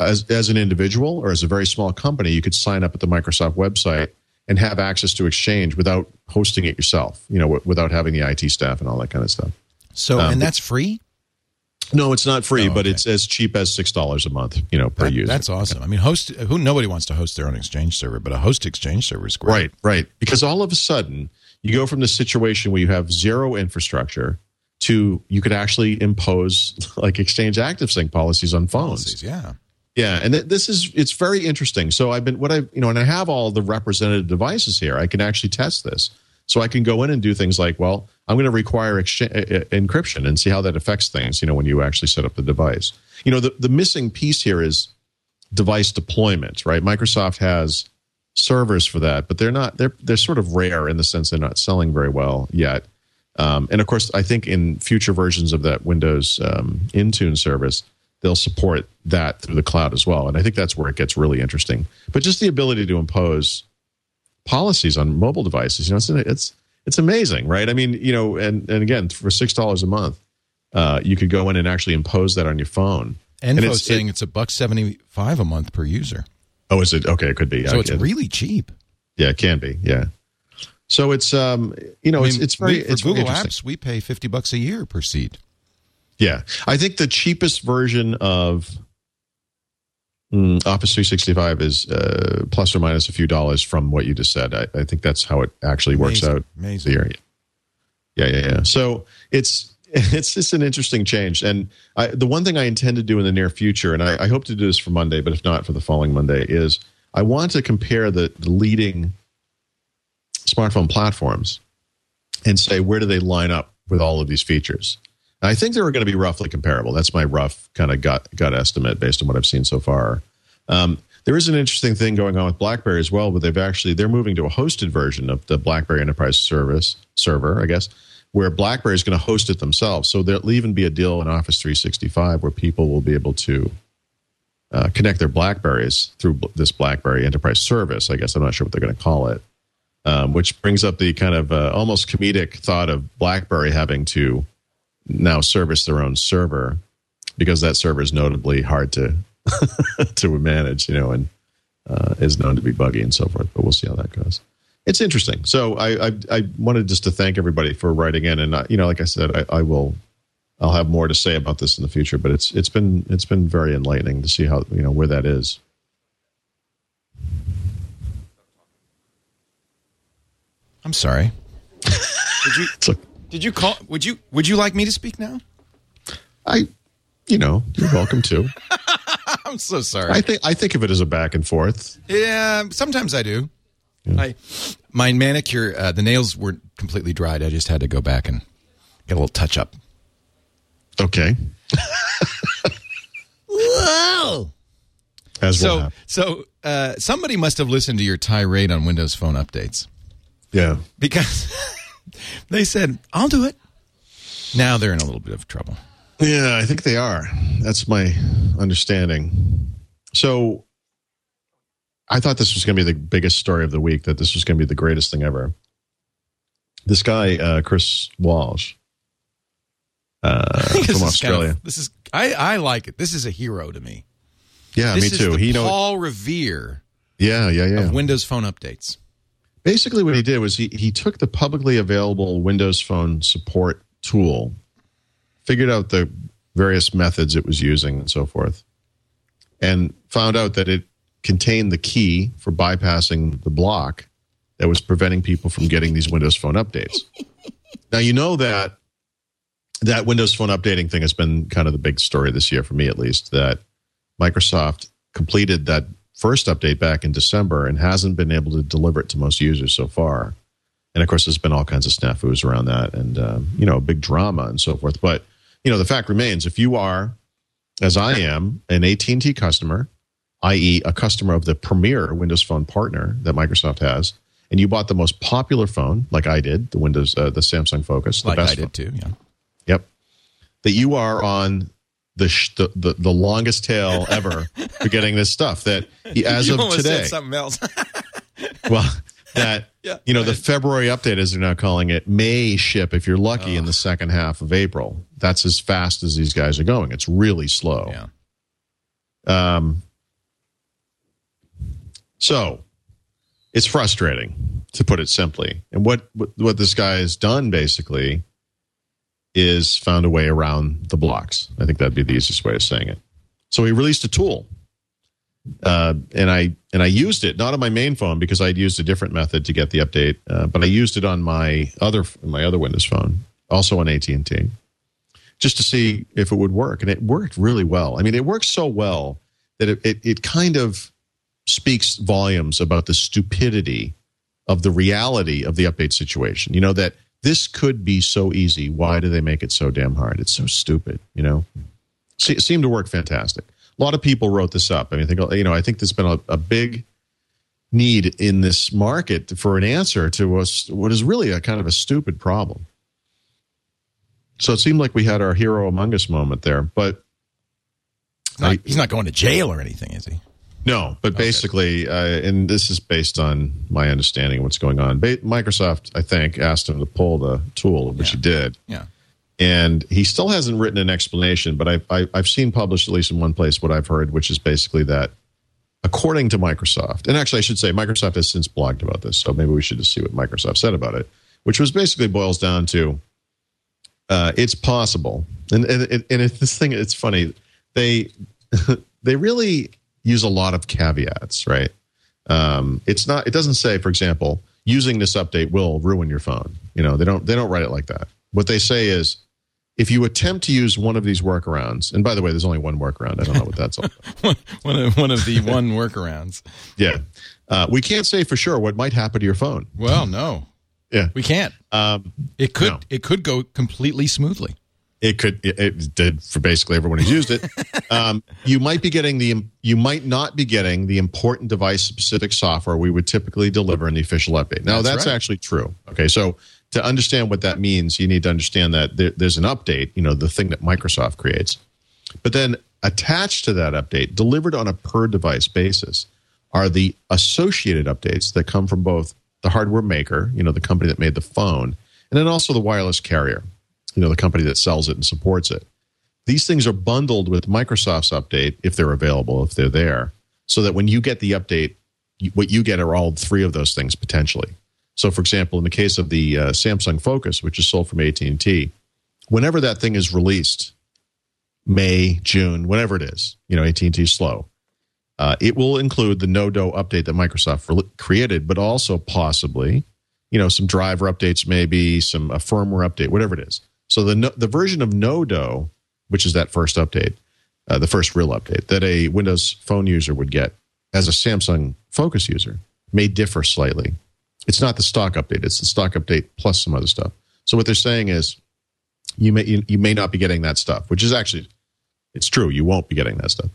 as as an individual or as a very small company, you could sign up at the Microsoft website and have access to Exchange without hosting it yourself. You know, w- without having the IT staff and all that kind of stuff. So Um, and that's free. No, it's not free, Oh, but it's as cheap as six dollars a month. You know, per That- user. that's awesome. I mean, host who nobody wants to host their own Exchange server, but a host Exchange server is great. Right, right. Because all of a sudden, you go from the situation where you have zero infrastructure to you could actually impose like Exchange Active Sync policies on phones. Policies, yeah. Yeah, and th- this is it's very interesting. So I've been what I you know, and I have all the representative devices here. I can actually test this. So I can go in and do things like, well, I'm going to require encryption and see how that affects things. You know, when you actually set up the device. You know, the the missing piece here is device deployment, right? Microsoft has servers for that, but they're not they're they're sort of rare in the sense they're not selling very well yet. Um, and of course, I think in future versions of that Windows um, Intune service, they'll support that through the cloud as well. And I think that's where it gets really interesting. But just the ability to impose policies on mobile devices, you know, it's it's it's amazing, right? I mean, you know, and and again, for six dollars a month, uh, you could go in and actually impose that on your phone. And, And it's it's- saying it's a buck seventy five a month per user, Oh, is it okay? It could be. so I it's it. really cheap. yeah, it can be. Yeah. So it's um, you know, I it's mean, it's very we- for it's Google. Apps. We pay fifty bucks a year per seat. Yeah, I think the cheapest version of mm, Office 365 is uh, plus or minus a few dollars from what you just said. I, I think that's how it actually works Amazing. out. Amazing. Here. Yeah, yeah, yeah. So it's it's just an interesting change, and I, the one thing I intend to do in the near future, and I, I hope to do this for Monday, but if not for the following Monday, is I want to compare the, the leading smartphone platforms and say where do they line up with all of these features. I think they were going to be roughly comparable. That's my rough kind of gut gut estimate based on what I've seen so far. Um, there is an interesting thing going on with BlackBerry as well, but they've actually they're moving to a hosted version of the BlackBerry Enterprise Service server, I guess, where BlackBerry is going to host it themselves. So there'll even be a deal in Office 365 where people will be able to uh, connect their Blackberries through this BlackBerry Enterprise Service. I guess I'm not sure what they're going to call it, um, which brings up the kind of uh, almost comedic thought of BlackBerry having to now service their own server because that server is notably hard to to manage, you know, and uh, is known to be buggy and so forth. But we'll see how that goes. It's interesting. So I I, I wanted just to thank everybody for writing in, and uh, you know, like I said, I, I will. I'll have more to say about this in the future, but it's it's been it's been very enlightening to see how you know where that is. I'm sorry. did you It's like did you call? Would you would you like me to speak now? I, you know, you're welcome to. I'm so sorry. I think I think of it as a back and forth. Yeah, sometimes I do. I my manicure, uh, the nails weren't completely dried. I just had to go back and get a little touch up. Okay, Whoa! as So happen. so uh, somebody must have listened to your tirade on Windows Phone updates Yeah. because they said I'll do it. Now they're in a little bit of trouble. Yeah, I think they are. That's my understanding. So I thought this was going to be the biggest story of the week, that this was going to be the greatest thing ever. This guy, uh, Chris Walsh uh, from Australia. kind of- this is I, I like it. This is a hero to me. yeah, this me too. He. Paul Revere Yeah, yeah, yeah. of Windows Phone updates. Basically what he did was he, he took the publicly available windows phone support tool figured out the various methods it was using and so forth and found out that it contained the key for bypassing the block that was preventing people from getting these windows phone updates. Now you know that that windows phone updating thing has been kind of the big story this year for me at least that microsoft completed that first update back in December and hasn't been able to deliver it to most users so far. And of course, there's been all kinds of snafus around that, and um, you know, big drama and so forth. But you know, the fact remains: if you are, as I am, an AT and T customer, i.e., a customer of the premier Windows Phone partner that Microsoft has, and you bought the most popular phone, like I did, the Windows, uh, the Samsung Focus, the Like best I phone. did too. Yeah. Yep. That you are on the, sh- the, the the longest tail ever for getting this stuff. That he, as You of today, something else. well, that Yeah, you know the February update, as they're now calling it, may ship if you're lucky in the second half of April. That's as fast as these guys are going. It's really slow. yeah. Um, so it's frustrating to put it simply. And what, what what this guy has done basically is found a way around the blocks. I think that'd be the easiest way of saying it. So he released a tool, uh, and I and I used it not on my main phone because I'd used a different method to get the update, uh, but I used it on my other my other Windows phone, also on AT and T, just to see if it would work, and it worked really well. I mean, it works so well that it, it, it kind of speaks volumes about the stupidity of the reality of the update situation. You know, that this could be so easy. Why do they make it so damn hard? It's so stupid, you know? Se- It seemed to work fantastic. A lot of people wrote this up. I mean, I think, you know, I think there's been a, a big need in this market for an answer to us, what is really a kind of a stupid problem. So it seemed like we had our hero among us moment there. But Not, he's not going to jail or anything, is he? No, but basically, uh, and this is based on my understanding of what's going on. Ba- Microsoft, I think, asked him to pull the tool, which Yeah. he did. Yeah. and he still hasn't written an explanation but I've, I, I've seen published at least in one place what i've heard which is basically that according to microsoft and actually i should say microsoft has since blogged about this so maybe we should just see what microsoft said about it which was basically boils down to uh, it's possible and, and, and and this thing it's funny they they really use a lot of caveats right um, it's not it doesn't say for example using this update will ruin your phone you know they don't they don't write it like that what they say is if you attempt to use one of these workarounds and by the way there's only one workaround i don't know what that's all about. one of one of the one workarounds. yeah uh, we can't say for sure what might happen to your phone Well, no, yeah we can't. um, It could No. it could go completely smoothly. It could it, it did for basically everyone who's used it. Um, you might be getting the you might not be getting the important device specific software we would typically deliver in the official update. Now That's that's, right. actually true. Okay so to understand what that means you need to understand that there, there's an update you know the thing that microsoft creates. But then attached to that update delivered on a per device basis are the associated updates that come from both the hardware maker you know the company that made the phone and then also the wireless carrier you know the company that sells it and supports it. These things are bundled with microsoft's update if they're available if they're there so that when you get the update what you get are all three of those things potentially. So for example in the case of the uh, samsung focus which is sold from at&t whenever that thing is released may june whenever it is you know at&t slow uh, it will include the Nodo update that microsoft re- created but also possibly you know some driver updates maybe some a firmware update whatever it is so the no, the version of Nodo which is that first update uh, the first real update that a windows phone user would get as a samsung focus user may differ slightly. It's not the stock update it's the stock update plus some other stuff. So what they're saying is you may you, you may not be getting that stuff which is actually it's true you won't be getting that stuff.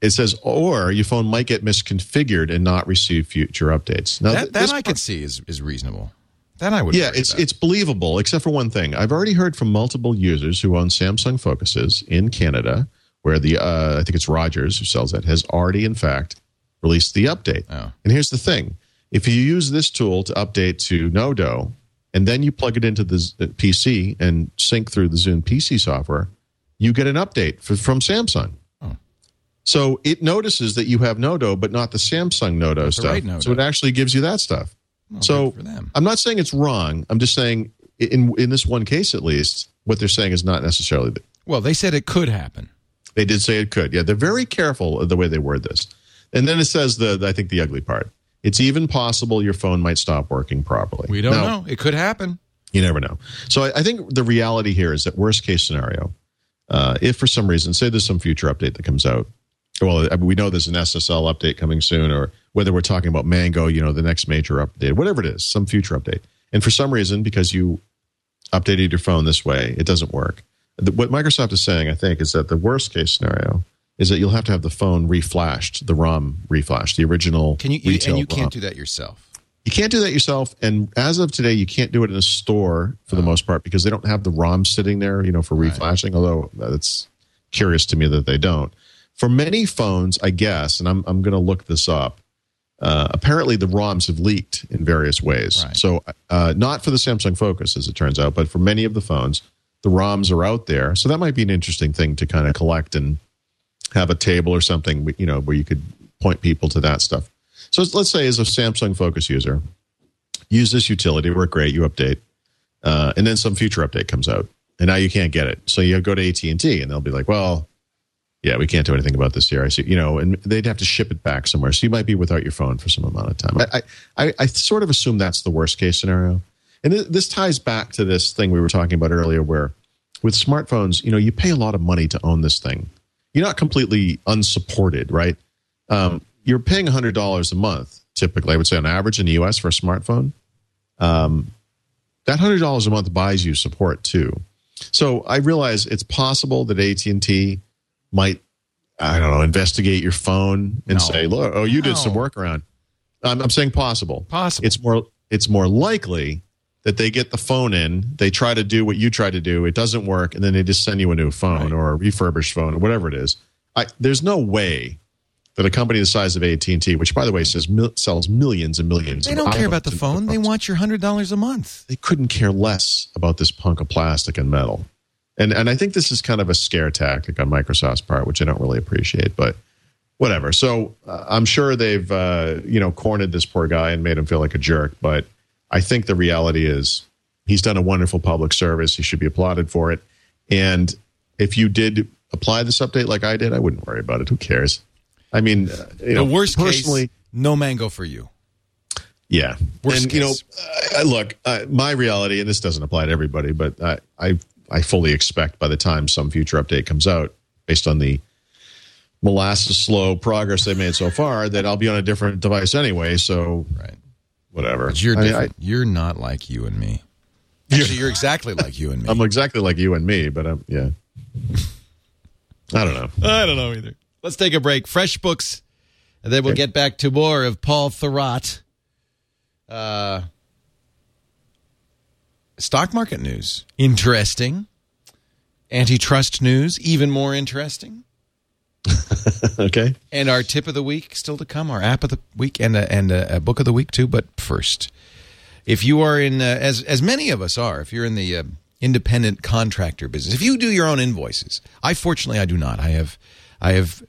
It says or your phone might get misconfigured and not receive future updates. Now That that I part- could see is is reasonable. That I would. yeah, it's it's believable, except for one thing. I've already heard from multiple users who own Samsung Focuses in Canada, where the uh, I think it's Rogers who sells it has already, in fact, released the update. Oh. And here's the thing: if you use this tool to update to Nodo, and then you plug it into the Z- uh, PC and sync through the Zune PC software, you get an update for, from Samsung. Oh. So it notices that you have Nodo, but not the Samsung Nodo stuff. right Nodo. So it actually gives you that stuff. Well, so for them. I'm not saying it's wrong. I'm just saying in in this one case at least, what they're saying is not necessarily. The, Well, they said it could happen. they did say it could. Yeah, they're very careful of the way they word this. And then it says the I think the ugly part. It's even possible your phone might stop working properly. We don't Now, know. It could happen. You never know. So I, I think the reality here is that worst case scenario, uh, if for some reason, say there's some future update that comes out, well, we know there's an SSL update coming soon, or whether we're talking about Mango, you know, the next major update, whatever it is, some future update, and for some reason, because you updated your phone this way, it doesn't work. What Microsoft is saying, I think, is that the worst case scenario is that you'll have to have the phone reflashed, the ROM reflashed, the original. Can you, and you ROM. can't do that yourself. You can't do that yourself, and as of today, you can't do it in a store for the oh. most part because they don't have the ROM sitting there, you know, for reflashing. Although uh, that's curious to me that they don't. For many phones, I guess, and I'm I'm going to look this up. Uh, apparently, the ROMs have leaked in various ways. Right. So, uh, not for the Samsung Focus, as it turns out, but for many of the phones, the ROMs are out there. So that might be an interesting thing to kind of collect and have a table or something, you know, where you could point people to that stuff. So let's say as a Samsung Focus user, use this utility, work great, you update, uh, and then some future update comes out, and now you can't get it. So you go to AT and T, and they'll be like, "Well, yeah, we can't do anything about this here." I see, you know, and they'd have to ship it back somewhere. So you might be without your phone for some amount of time. I I, I, sort of assume that's the worst case scenario, and th- this ties back to this thing we were talking about earlier, where with smartphones, you know, you pay a lot of money to own this thing. You're not completely unsupported, right? Um, you're paying $100 a month, typically, I would say on average in the US for a smartphone. Um, that $100 a month buys you support too. So I realize it's possible that AT&T might, I don't know, investigate your phone and No. say, look, oh, you did some No. workaround. I'm, I'm saying possible. Possible. It's more, it's more likely that they get the phone in, they try to do what you try to do, it doesn't work, and then they just send you a new phone Right. or a refurbished phone or whatever it is. I, there's no way that a company the size of AT&T, which by the way says mil, sells millions and millions, They don't care about the phone. They want your hundred dollars a month. they couldn't care less about this punk of plastic and metal. And and I think this is kind of a scare tactic on Microsoft's part, which I don't really appreciate, but whatever. So uh, I'm sure they've uh, you know cornered this poor guy and made him feel like a jerk, but I think the reality is he's done a wonderful public service. He should be applauded for it. And if you did apply this update like I did, I wouldn't worry about it. Who cares? I mean, uh, you The know, worst personally, case, no mango for you. yeah. Worst and you know, uh, look, uh, my reality, and this doesn't apply to everybody, but I, I, I fully expect by the time some future update comes out, based on the molasses slow progress they've made so far, that I'll be on a different device anyway. So Right. whatever. But you're I mean, different. you're not like you and me. Actually, you're exactly like you and me. I, I'm exactly like you and me, but I'm yeah. I don't know. I don't know either. Let's take a break. FreshBooks, and then we'll get back to more of Paul Thurrott. Uh, stock market news. Interesting. Antitrust news, even more interesting. okay. And our tip of the week still to come, our app of the week, and a, and a, a book of the week too. But first, if you are in, uh, as as many of us are, if you're in the uh, independent contractor business, if you do your own invoices, I fortunately I do not. I have I have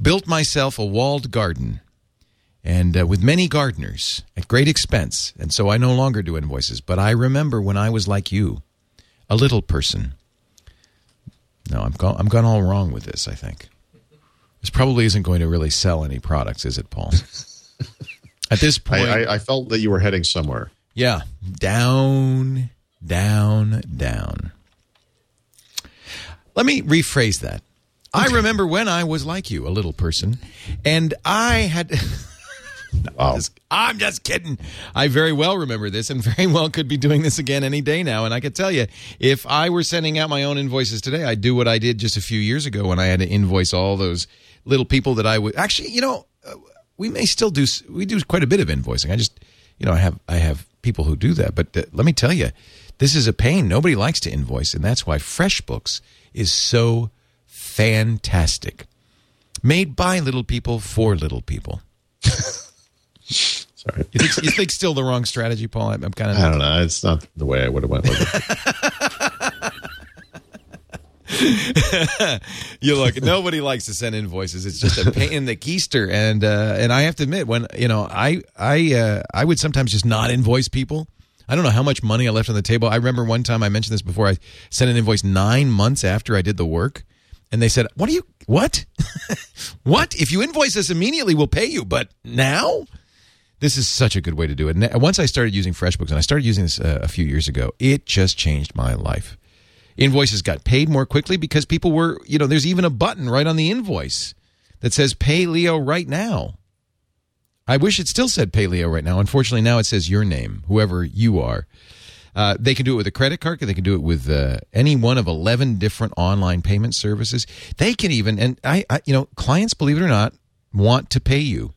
built myself a walled garden, and uh, with many gardeners at great expense, and so I no longer do invoices. But I remember when I was like you, a little person. No, I'm go- I'm gone all wrong with this. I think. This probably isn't going to really sell any products, is it, Paul? At this point, I, I, I felt that you were heading somewhere. yeah, down, down, down. Let me rephrase that. I remember when I was like you, a little person, and I had. Wow. Just- I'm just kidding. I very well remember this and very well could be doing this again any day now. And I could tell you, if I were sending out my own invoices today, I'd do what I did just a few years ago when I had to invoice all those little people that I would actually, you know, uh, we may still do, we do quite a bit of invoicing. I just, you know, I have, I have people who do that. But uh, let me tell you, this is a pain. Nobody likes to invoice. And that's why FreshBooks is so fantastic. Made by little people for little people. Sorry. You think, you think still the wrong strategy, Paul? I'm, I'm kind of I don't know. It's not the way I would have went with it. you look. Nobody likes to send invoices. It's just a pain in the keister, and uh, and I have to admit, when you know, I I uh, I would sometimes just not invoice people. I don't know how much money I left on the table. I remember one time I mentioned this before. I sent an invoice nine months after I did the work, and they said, "What are you? What? what? If you invoice us immediately, we'll pay you, but now." This is such a good way to do it. And once I started using FreshBooks, and I started using this uh, a few years ago, it just changed my life. Invoices got paid more quickly because people were, you know, there's even a button right on the invoice that says "Pay Leo right now." I wish it still said "Pay Leo right now." Unfortunately, now it says your name, whoever you are. Uh, they can do it with a credit card. They can do it with uh, any one of eleven different online payment services. They can even, and I, I, you know, clients, believe it or not, want to pay you.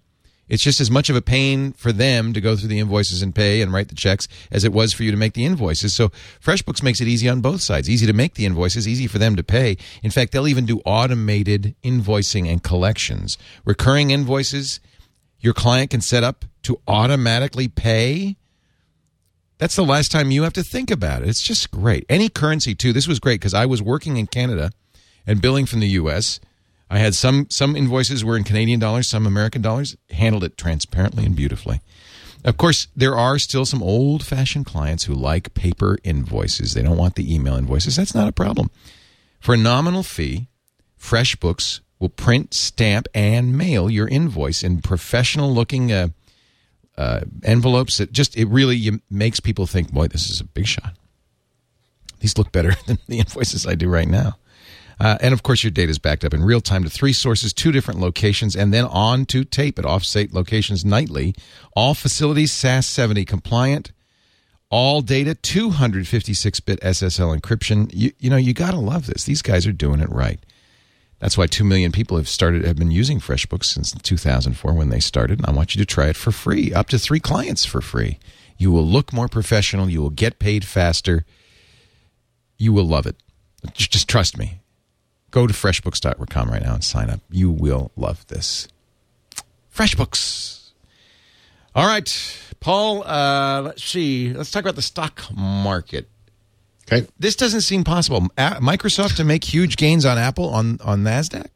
It's just as much of a pain for them to go through the invoices and pay and write the checks as it was for you to make the invoices. So FreshBooks makes it easy on both sides. Easy to make the invoices, easy for them to pay. In fact, they'll even do automated invoicing and collections. Recurring invoices, your client can set up to automatically pay. That's the last time you have to think about it. It's just great. Any currency too. This was great because I was working in Canada and billing from the US. I had some some invoices were in Canadian dollars, some American dollars. Handled it transparently and beautifully. Of course, there are still some old-fashioned clients who like paper invoices. They don't want the email invoices. That's not a problem. For a nominal fee, FreshBooks will print, stamp, and mail your invoice in professional-looking uh, uh, envelopes. That just it really makes people think, "Boy, this is a big shot." These look better than the invoices I do right now. Uh, and of course, your data is backed up in real time to three sources, two different locations, and then on to tape at offsite locations nightly. All facilities SAS 70 compliant. All data 256 bit SSL encryption. You, you know, you got to love this. These guys are doing it right. That's why 2 million people have started have been using FreshBooks since 2004 when they started. And I want you to try it for free, up to 3 clients for free. You will look more professional, you will get paid faster. You will love it. Just, just trust me. Go to freshbooks.com right now and sign up. You will love this. FreshBooks. All right, Paul. Uh, let's see. Let's talk about the stock market. Okay. This doesn't seem possible. A- Microsoft to make huge gains on Apple on on Nasdaq.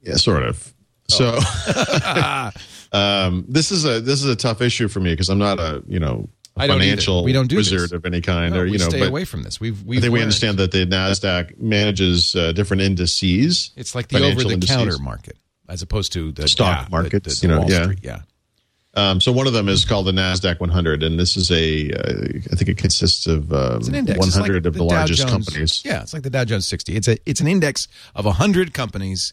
Yeah, sort of. So, Oh. um, this is a this is a tough issue for me because I'm not a you know I don't either. financial We don't do wizard this. of any kind, No, or we you know. stay away from this. We've we've think we understand that the Nasdaq manages uh, different indices. It's like the over the counter market as opposed to the Stock yeah, the, the, you know, Wall yeah. Street. Yeah. Um, so one of them is called the Nasdaq 100, and this is a uh, I think it consists of um, It's an index. It's 100 like of the, Dow largest Jones- companies. Yeah, it's like the Dow Jones 60. It's a it's an index of 100 companies.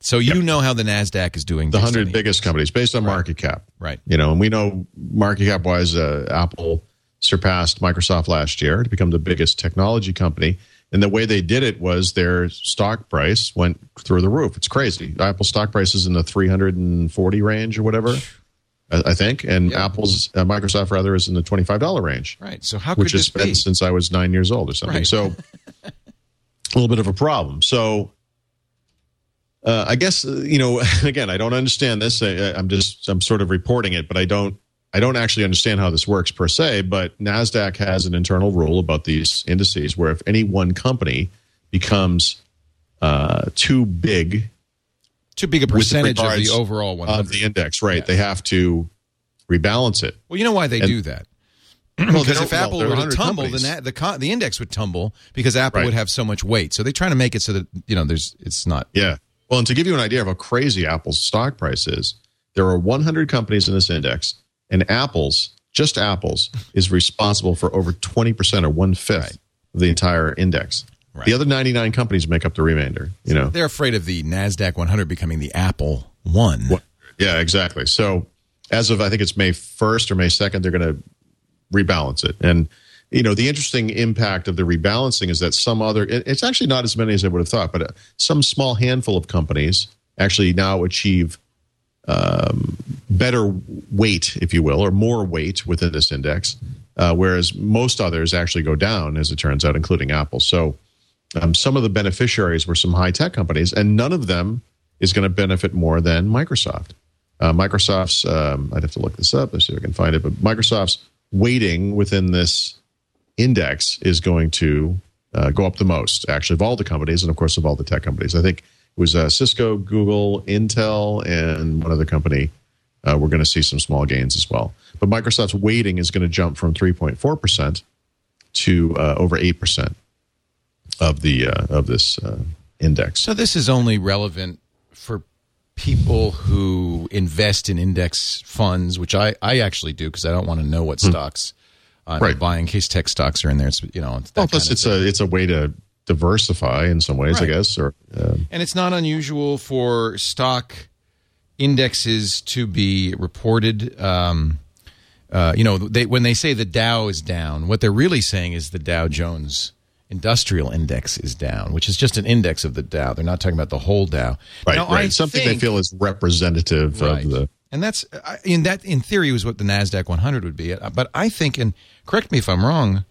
So you know how the Nasdaq is doing. the 100 biggest companies based on market cap. Right. You know, and we know market cap wise, uh, Apple surpassed Microsoft last year to become the biggest technology company. And the way they did it was their stock price went through the roof. It's crazy. Apple stock price is in the 340 range or whatever, I, think. And Apple's, uh, Microsoft rather, is in the $25 range, Right. So how could which has this be? been since I was nine years old or something. Right. So a little bit of a problem. So uh, I guess uh, you know. Again, I don't understand this. I, I'm just I'm sort of reporting it, but I don't I don't actually understand how this works per se. But Nasdaq has an internal rule about these indices where if any one company becomes uh, too big Too big a percentage of the overall 100. of the index, right? They have to rebalance it. well, you know why they And- do that? Because don't- if Apple are were to tumble, companies. then the con- the index would tumble because Apple Right. would have so much weight. So they're trying to make it so that you know there's it's not. Yeah. Well, and to give you an idea of how crazy Apple's stock price is, there are 100 companies in this index, and Apple's, just Apple's, is responsible for over 20% or one fifth of the entire index. Right. The other 99 companies make up the remainder, you know? They're afraid of the Nasdaq 100 becoming the Apple one. What- Yeah, exactly. So as of, I think it's May 1st or May 2nd, they're going to rebalance it. And, you know, the interesting impact of the rebalancing is that some other, it's actually not as many as I would have thought, but uh, some small handful of companies actually now achieve um, better weight, if you will, or more weight within this index, uh, whereas most others actually go down, as it turns out, including Apple. So um, some of the beneficiaries were some high tech companies, and none of them is going to benefit more than Microsoft. Uh, Microsoft's, um, I'd have to look this up, let's see if I can find it, but Microsoft's weighting within this index is going to uh, go up the most, actually, of all the companies, and of course, of all the tech companies. I think it was uh, Cisco, Google, Intel, and one other company. Uh, we're going to see some small gains as well. But Microsoft's weighting is going to jump from 3.4% to uh, over 8% of the uh, of this uh, index. So this is only relevant for people who invest in index funds, which I, I actually do because I don't want to know what stocks I'm Hmm. Right. buying in case tech stocks are in there. It's you know it's that Well, plus, kind of it's thing. a it's a way to diversify in some ways, I guess. Or um, and it's not unusual for stock indexes to be reported. Um, uh, you know, they, when they say the Dow is down, what they're really saying is the Dow Jones Industrial Index is down, which is just an index of the Dow. They're not talking about the whole Dow. right, Now, right. I Something think- they feel is representative right. of the. And that's I- in that in theory was what the Nasdaq 100 would be. But I think, and correct me if I'm wrong,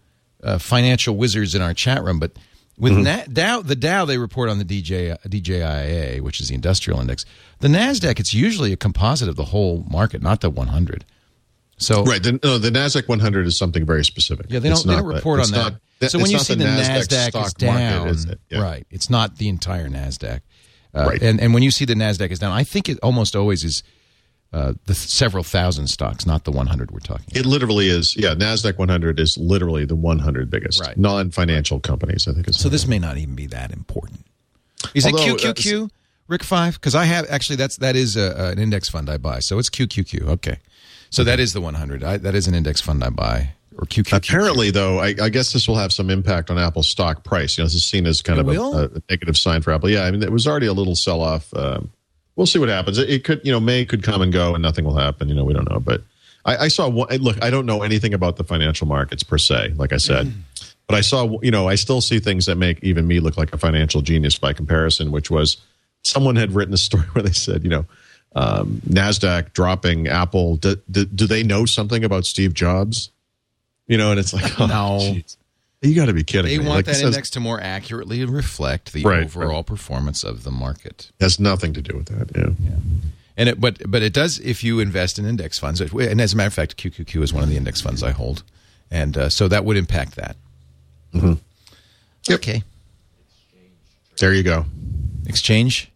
uh, financial wizards in our chat room, but with Mm-hmm. Na- Dow, the Dow they report on the DJ DJIA, which is the industrial index. The Nasdaq, it's usually a composite of the whole market, not the 100. So Right. The, no, the Nasdaq 100 is something very specific. yeah, they don't, they don't report on not- that. So when you see the Nasdaq, is stock down, market, is it? Yeah. right? It's not the entire Nasdaq. Uh, Right. And and when you see the Nasdaq is down, I think it almost always is uh, the th- several thousand stocks, not the 100 we're talking. about. It literally is. Yeah, Nasdaq 100 is literally the 100 biggest Right. non-financial companies. I think So this may not even be that important. Is Although, it QQQ, Rick Five? Because I have actually that's that is a, an index fund I buy. So it's QQQ. Okay, so that is the 100. I, that is an index fund I buy or QQQ. Apparently, though, I, I guess this will have some impact on Apple's stock price. You know, this is seen as kind It of a, a negative sign for Apple. Yeah, I mean, it was already a little sell-off. Um, we'll see what happens. It, it could, you know, May could come and go, and nothing will happen. You know, we don't know. But I, I saw. One, look, I don't know anything about the financial markets per se. Like I said, but I saw. You know, I still see things that make even me look like a financial genius by comparison. Which was someone had written a story where they said, you know. Um, Nasdaq dropping Apple. Do, do, do they know something about Steve Jobs? You know, and it's like, oh, No. geez. You got to be kidding They me. want Like, that index to more accurately reflect the Right, overall performance of the market. has nothing to do with that. Yeah. And it, but but it does if you invest in index funds. And as a matter of fact, QQQ is one of the index funds I hold, and uh, so that would impact that. Mm-hmm. Yep. Okay, There you go. exchange.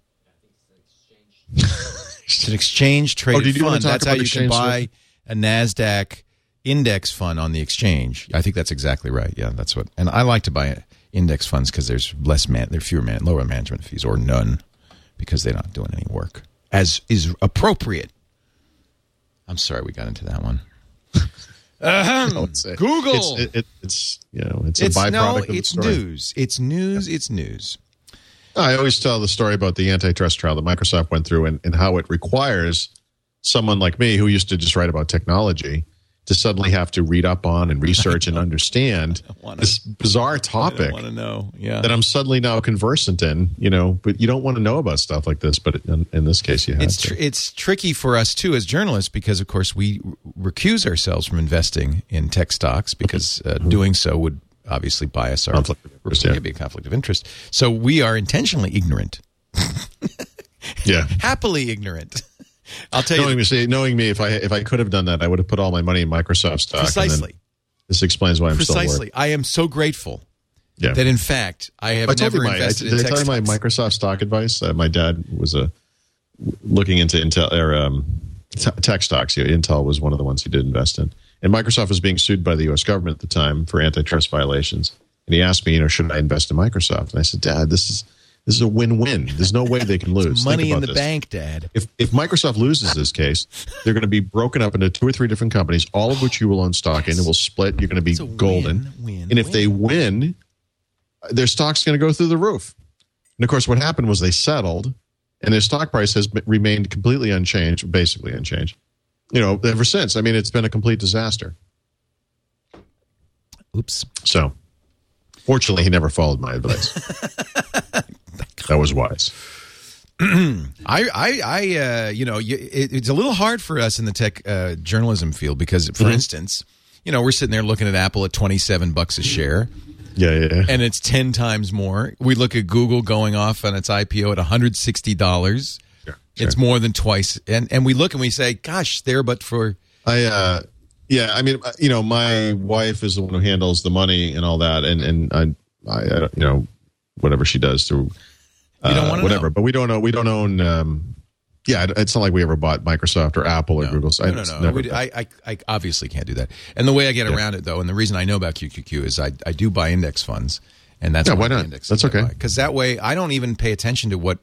it's an exchange traded Oh, did you wanna fund. That's how you can buy a Nasdaq index fund on the exchange. I think that's exactly right. Yeah, that's what. And I like to buy index funds because there's less man, there are fewer man, lower management fees or none because they're not doing any work as is appropriate. I'm sorry we got into that one. Ahem. No, it's a- Google. It's, it, it, it's you know it's, It's a byproduct no, of the it's story. news. It's news. It's news. I always tell the story about the antitrust trial that Microsoft went through and, and how it requires someone like me who used to just write about technology to suddenly have to read up on and research and understand wanna- this bizarre I topic want to know. Yeah. that I'm suddenly now conversant in, you know, but you don't want to know about stuff like this, but in, in this case you have it's to. tr- it's tricky for us too as journalists because of course we r- recuse ourselves from investing in tech stocks because uh, doing so would obviously bias our Conflict of interest, yeah. It could be a conflict of interest. So we are intentionally ignorant, yeah. happily ignorant. I'll tell you Knowing me, see, knowing me, if I if I could have done that, I would have put all my money in Microsoft stock. precisely, This explains why I'm still precisely. I am so grateful Yeah. that in fact I have I told never you my, I, did in I tell you my. Microsoft stock advice? Uh, my dad was a looking into Intel or um, t- tech stocks. Yeah, Intel was one of the ones he did invest in, and Microsoft was being sued by the U.S. government at the time for antitrust violations. And he asked me, you know, should I invest in Microsoft? And I said, Dad, this is this is a win-win. There's no way they can lose. Money in the this. bank, Dad. If if Microsoft loses this case, they're going to be broken up into two or three different companies, all of which you will own stock in. It will split. You're going to be golden. win, win, and if they win, their stock's going to go through the roof. And of course, what happened was they settled, and their stock price has remained completely unchanged, basically unchanged. You know, ever since. I mean, it's been a complete disaster. Oops. So, fortunately, he never followed my advice. that was wise. I, I, I uh, you know, you, it, it's a little hard for us in the tech uh, journalism field because, for Mm-hmm. instance, you know, we're sitting there looking at Apple at twenty-seven bucks a share, Yeah, yeah, yeah. and it's ten times more. We look at Google going off on its IPO at one hundred sixty dollars. Sure, It's more than twice, and and we look and we say, "Gosh, there, but for I uh yeah, I mean, uh, you know, my wife is the one who handles the money and all that, and and I, I, I you know, whatever she does through You don't uh, wanna whatever. know. But we don't know. We don't own. Um, yeah, it's not like we ever bought Microsoft or Apple or no, Google. no, no, no. never I, I, I obviously can't do that. And the way I get around it, though, and the reason I know about QQQ is I, I do buy index funds, and that's Yeah, why not? That's okay. Because that way, I don't even pay attention to what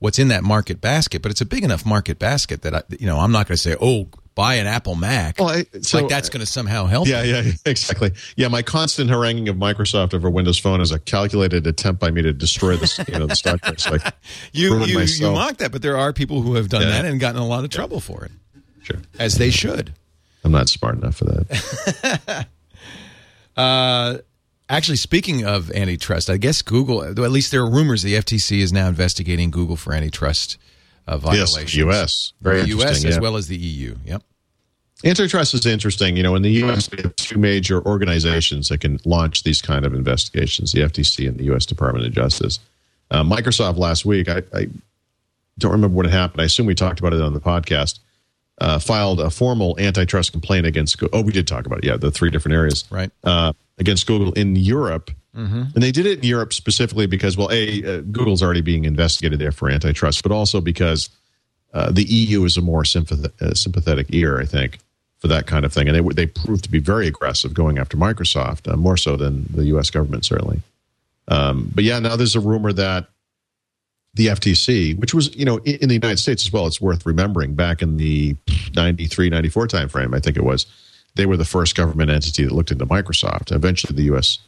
what's in that market basket. But it's a big enough market basket that I, you know, I'm not going to say, "Oh, buy an Apple Mac." Well, I- so- like that's going to somehow help. yeah, yeah, exactly. Yeah, my constant haranguing of Microsoft over Windows Phone is a calculated attempt by me to destroy the you know the stock price. Like you you, you mock that, but there are people who have done Yeah. that and gotten a lot of trouble for it, Sure, as they should. I'm not smart enough for that. Uh, actually, speaking of antitrust, I guess Google, at least there are rumors the FTC is now investigating Google for antitrust uh, yes, violations. U.S. Very the U.S. interesting, as yeah. well as the EU. Yep. Antitrust is interesting. You know, in the U.S., we have two major organizations that can launch these kind of investigations: the FTC and the U.S. Department of Justice. Uh, Microsoft last week, I, I don't remember what happened. I assume we talked about it on the podcast. Uh, filed a formal antitrust complaint against. Oh, we did talk about it. Yeah, the three different areas Right. uh, against Google in Europe. And they did it in Europe specifically because, well, a uh, Google's already being investigated there for antitrust, but also because uh, the EU is a more sympath- uh, sympathetic ear, I think, for that kind of thing. And they they proved to be very aggressive going after Microsoft, uh, more so than the U.S. government certainly. Um, but yeah, now there's a rumor that the FTC, which was you know in, in the United States as well, it's worth remembering back in the 93, 94 timeframe, I think it was, they were the first government entity that looked into Microsoft. Eventually, the U.S.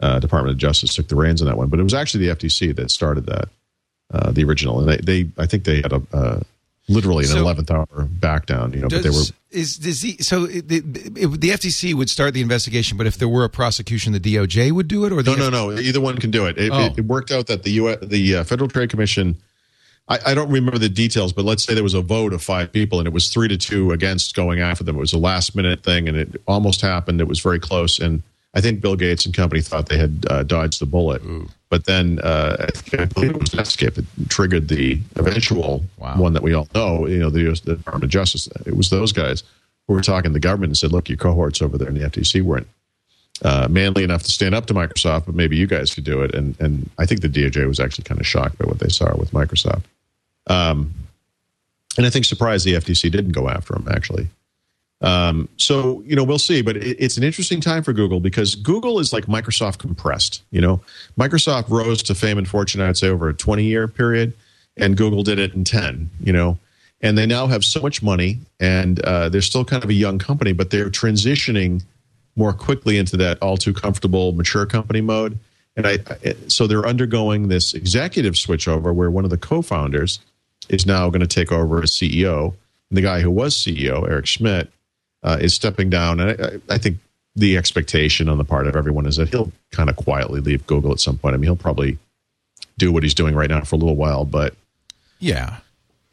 Uh, Department of Justice took the reins on that one, but it was actually the FTC that started that, uh, the original, and they, they I think they had a uh, literally an So- eleventh hour back down, you know, but they were Does, is does the so it- the, it- the FTC would start the investigation, but if there were a prosecution, the DOJ would do it, or the No, no, no. Either one can do it. It, Oh. worked out that the U. the uh, Federal Trade Commission. I, I don't remember the details, but let's say there was a vote of five people, and it was three to two against going after them. It was a last minute thing, and it almost happened. It was very close, and I think Bill Gates and company thought they had uh, dodged the bullet, but then uh, I, I believe it was Netscape that triggered the eventual Wow. one that we all know. You know, the US Department of Justice. It was those guys who were talking to the government and said, "Look, your cohorts over there in the FTC weren't uh, manly enough to stand up to Microsoft, but maybe you guys could do it." And and I think the DOJ was actually kind of shocked by what they saw with Microsoft. Um, and I think surprised the FTC didn't go after them actually. Um, so you know we'll see, but it, it's an interesting time for Google because Google is like Microsoft compressed. You know, Microsoft rose to fame and fortune, I'd say, over a twenty-year period, and Google did it in ten. You know, and they now have so much money, and uh, they're still kind of a young company, but they're transitioning more quickly into that all too comfortable mature company mode. And I, I so they're undergoing this executive switchover where one of the co-founders is now going to take over as CEO. And the guy who was CEO, Eric Schmidt, uh, is stepping down. And I, I I think the expectation on the part of everyone is that he'll kind of quietly leave Google at some point. I mean, he'll probably do what he's doing right now for a little while, but Yeah.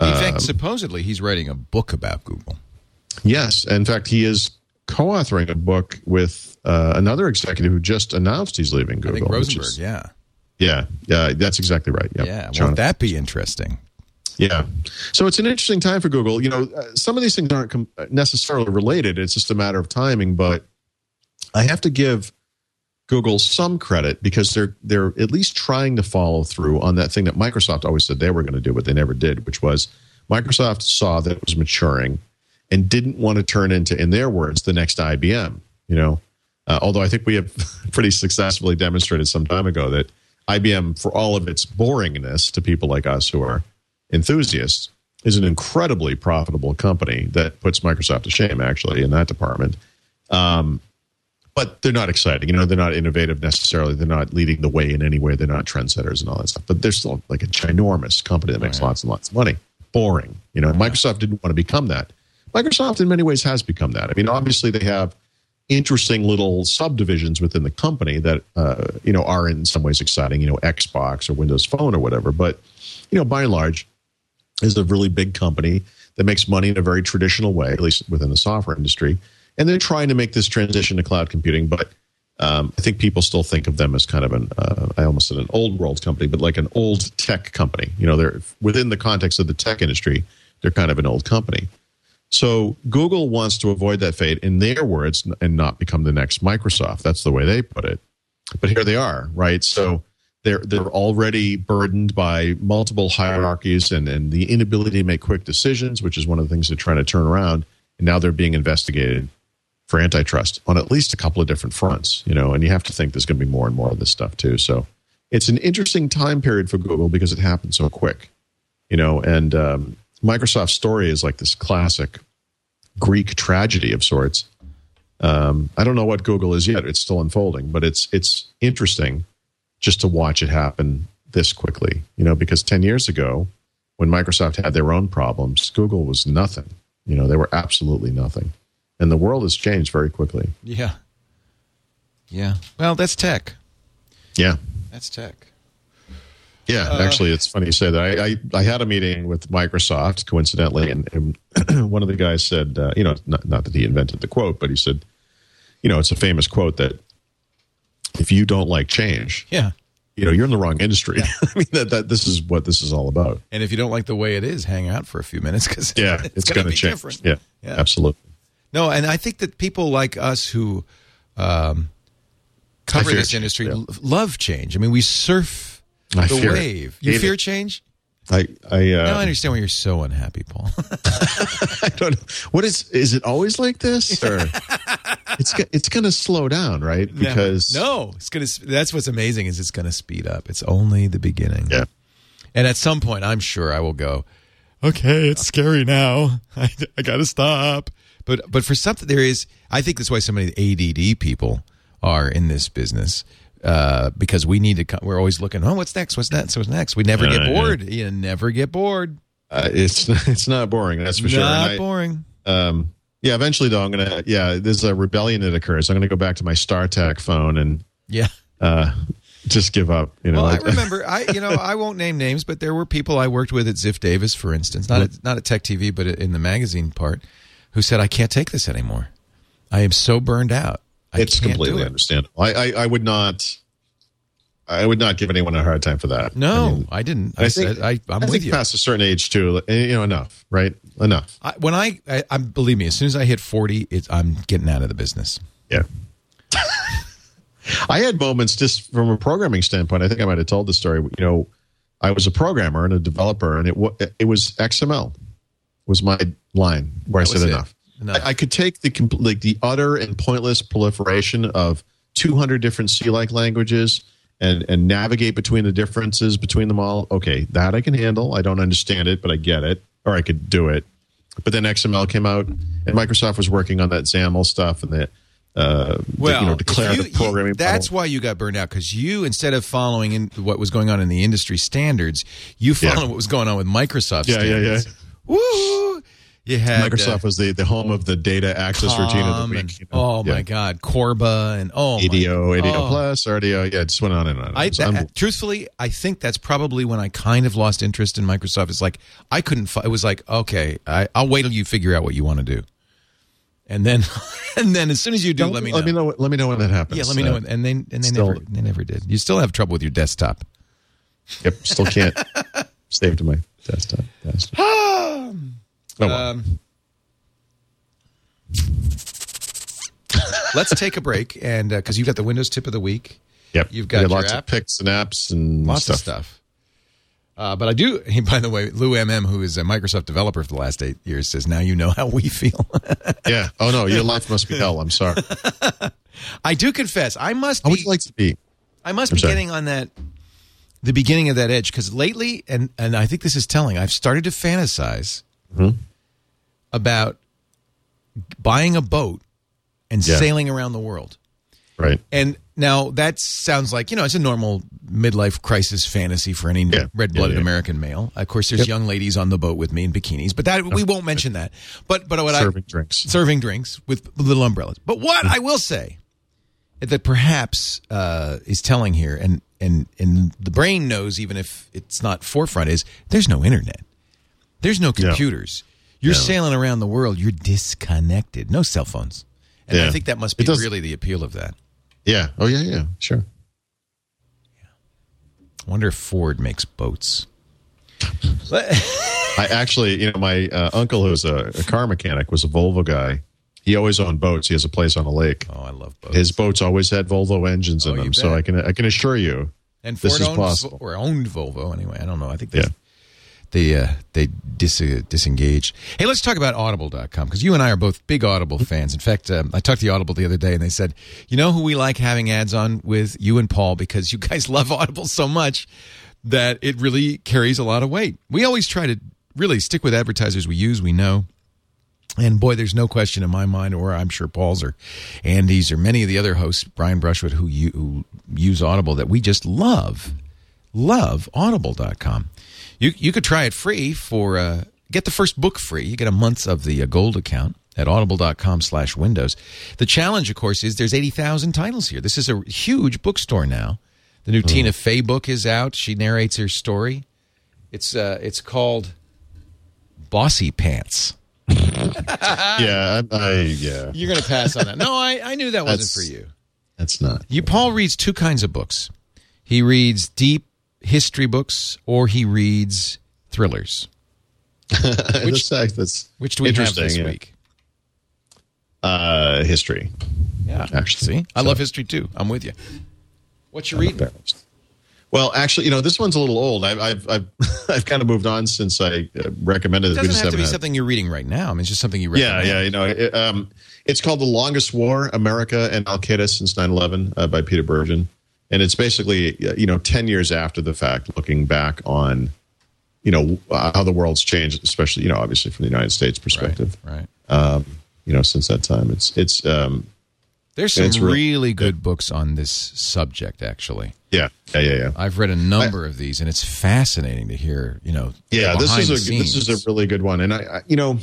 In Um, fact, supposedly he's writing a book about Google. yes, in fact, he is co-authoring a book with uh, another executive who just announced he's leaving I Google. think Rosenberg. is- yeah. yeah, yeah, that's exactly right. Yep. Yeah. Won't that be interesting? Yeah. So it's an interesting time for Google. You know, uh, some of these things aren't com- necessarily related. It's just a matter of timing. But I have to give Google some credit because they're they're at least trying to follow through on that thing that Microsoft always said they were going to do, but they never did, which was Microsoft saw that it was maturing and didn't want to turn into, in their words, the next IBM. You know, uh, although I think we have pretty successfully demonstrated some time ago that IBM, for all of its boringness to people like us who are enthusiasts, is an incredibly profitable company that puts Microsoft to shame, actually, in that department. Um, but they're not exciting. You know, they're not innovative necessarily. They're not leading the way in any way. They're not trendsetters and all that stuff. But they're still like a ginormous company that makes lots and lots of money. Boring. You know, Microsoft didn't want to become that. Microsoft, in many ways, has become that. I mean, obviously, they have interesting little subdivisions within the company that uh, you know are in some ways exciting. You know, Xbox or Windows Phone or whatever. But you know, by and large, is a really big company that makes money in a very traditional way, at least within the software industry. And they're trying to make this transition to cloud computing, but um, I think people still think of them as kind of an, uh, I almost said an old world company, but like an old tech company. You know, they're within the context of the tech industry, they're kind of an old company. So Google wants to avoid that fate, in their words, and not become the next Microsoft. That's the way they put it. But here they are, right? So they're they're already burdened by multiple hierarchies and, and the inability to make quick decisions, which is one of the things they're trying to turn around. And now they're being investigated for antitrust on at least a couple of different fronts, you know, and you have to think there's going to be more and more of this stuff too. So it's an interesting time period for Google because it happened so quick, you know, and um, Microsoft's story is like this classic Greek tragedy of sorts. Um, I don't know what Google is yet; it's still unfolding, but it's it's interesting just to watch it happen this quickly. You know, because ten years ago, when Microsoft had their own problems, Google was nothing. You know, they were absolutely nothing, and the world has changed very quickly. Yeah. Yeah. Well, that's tech. Yeah, That's tech. yeah. Actually, it's funny you say that. I, I I had a meeting with Microsoft coincidentally, and, and one of the guys said, uh, you know, not, not that he invented the quote, but he said, you know, it's a famous quote that if you don't like change, Yeah. you know, you're in the wrong industry. I mean, that, that this is what this is all about. And if you don't like the way it is, hang out for a few minutes because Yeah, it's, it's, going to change. different. Yeah, Yeah. absolutely. No, and I think that people like us who um, cover this change, industry yeah. love change. I mean, we surf I the fear it. wave. You Hate fear it. change? I I, uh, now I understand why you're so unhappy, Paul. I don't know. What is is it always like this or it's it's going to slow down, right? Because no, it's gonna. That's what's amazing is it's gonna speed up. It's only the beginning. yeah. And at some point, I'm sure I will go. Okay, it's scary now. I, I got to stop. But but for something there is, I think that's why so many ADD people are in this business uh, because we need to. co- We're always looking. Oh, what's next? What's next? What's next? We never get bored. You never get bored. Uh, it's it's not boring, that's for sure. Not I- boring. um, yeah, eventually though, I'm gonna yeah. There's a rebellion that occurs. I'm gonna go back to my StarTAC phone and Yeah. uh, just give up. You know, Well, I remember. I you know I won't name names, but there were people I worked with at Ziff Davis, for instance, not at, not at Tech TV, but in the magazine part, who said I can't take this anymore. I am so burned out. I it's completely it. understandable. I, I I would not. I would not give anyone a hard time for that. No, I, mean, I didn't. I I, think- said I, I'm I with think you. past a certain age too, eh, you know, enough, right? Enough. I, when I, I, I believe me, as soon as I hit 40, it's, I'm getting out of the business. Yeah. I had moments just from a programming standpoint. I think I might have told the story. You know, I was a programmer and a developer, and it it was XML was my line where I That was said enough. I, I could take the like the utter and pointless proliferation of 200 different C-like languages and and navigate between the differences between them all. Okay, that I can handle. I don't understand it, but I get it, or I could do it. But then XML came out, and Microsoft was working on that XAML stuff and that. uh, Well, you know, declarative you- programming. you- that's model. why you got burned out because you, instead of following in what was going on in the industry standards, you Yeah. followed what was going on with Microsoft Yeah, yeah, yeah. Woo! You had Microsoft uh, was the, the home of the data access routine of the week. and- you know? oh Yeah. my God, Corba and oh my ADO, ADO oh. plus, RDO. Yeah, it just went on and on. I, that, truthfully, I think that's probably when I kind of lost interest in Microsoft. It's like I couldn't. It was like, okay, I, I'll wait till you figure out what you want to do, and then, and then as soon as you do, let me know. Let me know. Let me know when that happens. Yeah, let me know. Uh, and they and they still- never they never did. You still have trouble with your desktop. Yep, still can't save to my desktop. desktop. oh. Um, let's take a break, and because you've got the Windows tip of the week, yep, you've got your lots app. of picks and apps and lots stuff. of stuff. Uh, but I do. By the way, Lou MM, who is a Microsoft developer for the last eight years, says now you know how we feel. Yeah. Oh no, your life must be hell. I'm sorry. I do confess, I must How be. would you like to be? I must I'm be sorry. getting on that the beginning of that edge because lately, and and I think this is telling. I've started to fantasize Mm-hmm. about buying a boat and Yeah. sailing around the world. Right. And now that sounds like you know it's a normal midlife crisis fantasy for any Yeah. red-blooded Yeah, yeah. American male. Of course, there's Yep. young ladies on the boat with me in bikinis, but that we won't mention that. But but what Serving I drinks. serving drinks with little umbrellas. But what I will say that perhaps uh, is telling here, and and and the brain knows even if it's not forefront, is there's no internet, there's no computers. You're No. sailing around the world. You're disconnected. No cell phones. And I think that must be really the appeal of that. Yeah. Oh yeah. Yeah. Sure. Yeah. I wonder if Ford makes boats. I actually, you know, my uh, uncle, who's a, a car mechanic, was a Volvo guy. He always owned boats. He has a place on a lake. Oh, I love boats. His boats always had Volvo engines in Oh, you them, so. I can I can assure you and this Ford is owned, possible. or owned Volvo anyway. I don't know. I think they Yeah. They uh, they dis- disengaged. Hey, let's talk about Audible.com because you and I are both big Audible fans. In fact, um, I talked to Audible the other day, and they said, you know who we like having ads on with you and Paul because you guys love Audible so much that it really carries a lot of weight. We always try to really stick with advertisers we use, we know. And boy, there's no question in my mind, or I'm sure Paul's or Andy's or many of the other hosts, Brian Brushwood, who, you, who use Audible, that we just love, love Audible.com. You you could try it free for uh, get the first book free. You get a month of the uh, gold account at audible.com slash windows. The challenge, of course, is there's 80,000 titles here. This is a huge bookstore now. The new Tina Fey book is out. She narrates her story. It's uh, it's called Bossy Pants. yeah, I, I yeah, You're going to pass on that. No, I, I knew that wasn't for you. that's not. You Paul reads two kinds of books. He reads deep history books or he reads thrillers. Which, that's, that's Which do we have this yeah. week? Uh, history. Yeah, Actually. See, I So- love history too. I'm with you. What you reading? Well, actually, you know, this one's a little old. I've I've I've, I've kind of moved on since I uh, recommended It it. We doesn't just have to be had- something you're reading right now. I mean, it's just something you read. Yeah, yeah, you know, it, um, it's called "The Longest War: America and Al Qaeda Since 9/11" uh, by Peter Bergen, and it's basically you know ten years after the fact, looking back on you know how the world's changed, especially you know obviously from the United States perspective. Right. You know, since that time, it's it's um, There's some It's real- really good books on this subject. Actually, yeah, yeah, yeah, yeah. I've read a number of these, and it's fascinating to hear. You know, Yeah, this is a the this is a really good one, and I, I, you know,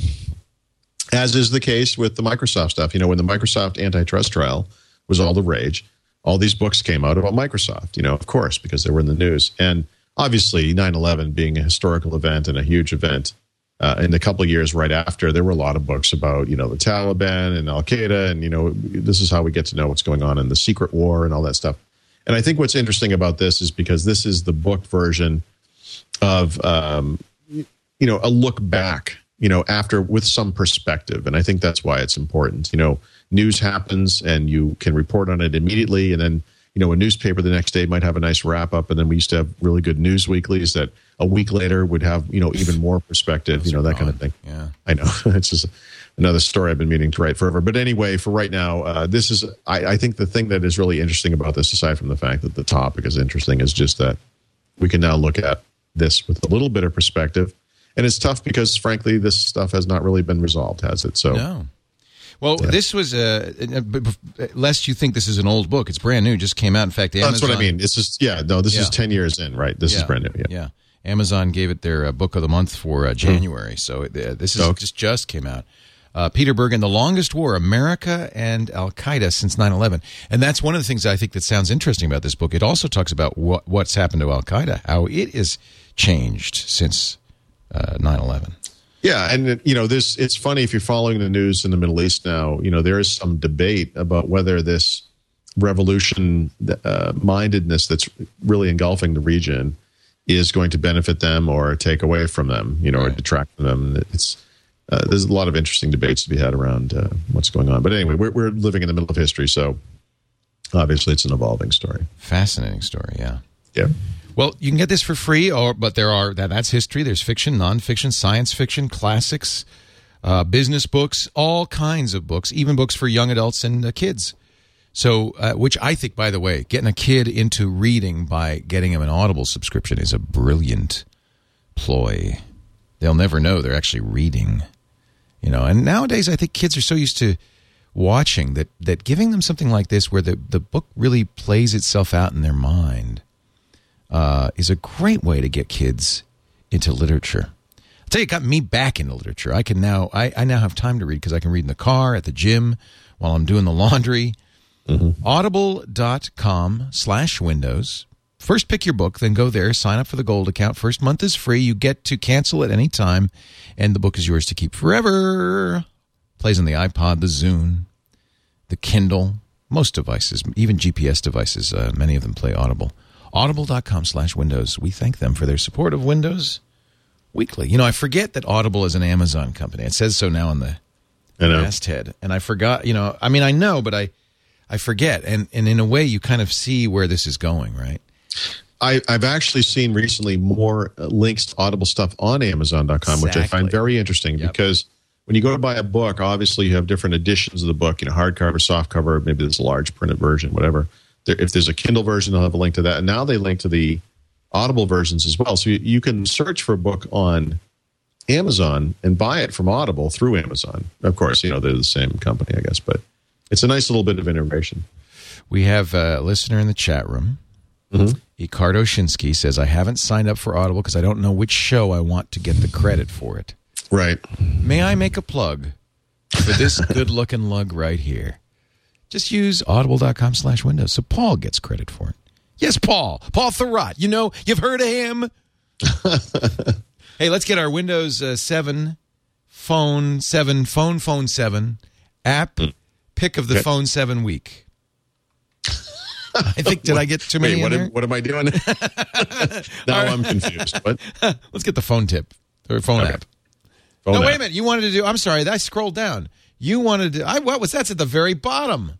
as is the case with the Microsoft stuff, you know, when the Microsoft antitrust trial was all the rage, all these books came out about Microsoft, you know, of course, because they were in the news, and obviously 9/11 being a historical event and a huge event, uh, in the couple of years right after, there were a lot of books about you know the Taliban and Al Qaeda, and you know this is how we get to know what's going on in the secret war and all that stuff. And I think what's interesting about this is because this is the book version of um, you know a look back, you know, after with some perspective, and I think that's why it's important. You know, news happens and you can report on it immediately, and then you know a newspaper the next day might have a nice wrap up, and then we used to have really good news weeklies that a week later would have you know even more perspective, Those you know that kind of thing. Yeah. I know it's just another story I've been meaning to write forever. But anyway, for right now, uh, this is I, I think the thing that is really interesting about this, aside from the fact that the topic is interesting, is just that we can now look at this with a little bit of perspective. And it's tough because, frankly, this stuff has not really been resolved, has it? So, No. Well, this was uh, uh, b- lest you think this is an old book. It's brand new. Just came out. In fact, Amazon, that's what I mean. It's just, yeah, no, this Yeah. is 10 years in, right? This is brand new. Yeah. Yeah. Amazon gave it their uh, book of the month for uh, January. So uh, this is Okay. just just came out. Uh, Peter Bergen, The Longest War, America and Al Qaeda Since 9 11. And that's one of the things I think that sounds interesting about this book. It also talks about what, what's happened to Al Qaeda, how it is changed since uh, 9 11. Yeah, and you know, this it's funny if you're following the news in the Middle East now. You know, there is some debate about whether this revolution uh, mindedness that's really engulfing the region is going to benefit them or take away from them. You know, or detract from them. It's uh, there's a lot of interesting debates to be had around uh, what's going on. But anyway, we're, we're living in the middle of history, so obviously it's an evolving story. Fascinating story, yeah. Yeah. Well, you can get this for free, or but there are that that's history. There's fiction, nonfiction, science fiction, classics, uh, business books, all kinds of books, even books for young adults and uh, kids. So, uh, which I think, by the way, getting a kid into reading by getting him an Audible subscription is a brilliant ploy. They'll never know they're actually reading, you know. And nowadays, I think kids are so used to watching that that giving them something like this, where the the book really plays itself out in their mind uh, is a great way to get kids into literature. I'll tell you, it got me back into literature. I can now, I, I now have time to read because I can read in the car, at the gym, while I'm doing the laundry. Audible.com slash windows. First pick your book, then go there, sign up for the gold account. First month is free. You get to cancel at any time, and the book is yours to keep forever. Plays on the iPod, the Zune, the Kindle, most devices, even GPS devices, uh, many of them play Audible. Audible.com slash Windows. We thank them for their support of Windows Weekly. You know, I forget that Audible is an Amazon company. It says so now on the masthead. And I forgot, you know, I mean, I know, but I, I forget. And, and in a way, you kind of see where this is going, right? I, I've actually seen recently more uh, links to Audible stuff on Amazon.com, which I find very interesting Yep. because when you go to buy a book, obviously you have different editions of the book, you know, hardcover, softcover, maybe there's a large printed version, whatever. There, if there's a Kindle version, they'll have a link to that. And now they link to the Audible versions as well. So you, you can search for a book on Amazon and buy it from Audible through Amazon. Of course, you know, they're the same company, I guess, but it's a nice little bit of integration. We have a listener in the chat room. Mm-hmm. Icardo Shinsky says, I haven't signed up for Audible because I don't know which show I want to get the credit for it. Right. May I make a plug for this good looking lug right here? Just use audible.com slash windows so Paul gets credit for it. Yes, Paul. Paul Thurrott. You know, you've heard of him. hey, let's get our Windows uh, 7 phone 7 phone phone 7 app pick of the Okay. phone 7 week. I think did I get too many Wait, what am, what am I doing? now I'm confused. What? Let's get the phone tip or phone Okay. app. Phone no, wait a minute. You wanted to do. I'm sorry. I scrolled down. You wanted to. I what was that's at the very bottom.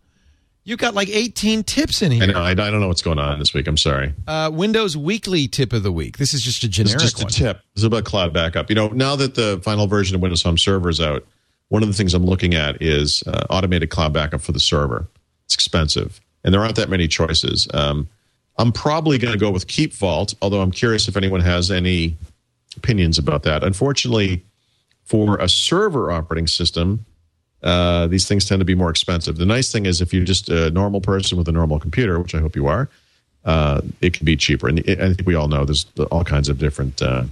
You got like 18 tips in here. I know. I, I don't know what's going on this week. I'm sorry. Uh, Windows Weekly tip of the week. This is just a generic just a tip. This is about cloud backup. You know, now that the final version of Windows Home Server is out, one of the things I'm looking at is uh, automated cloud backup for the server. It's expensive, and there aren't that many choices. Um, I'm probably going to go with KeepVault, although I'm curious if anyone has any opinions about that. Unfortunately, for a server operating system, uh, these things tend to be more expensive. The nice thing is, if you're just a normal person with a normal computer, which I hope you are, uh, it can be cheaper. And I think we all know there's all kinds of different uh,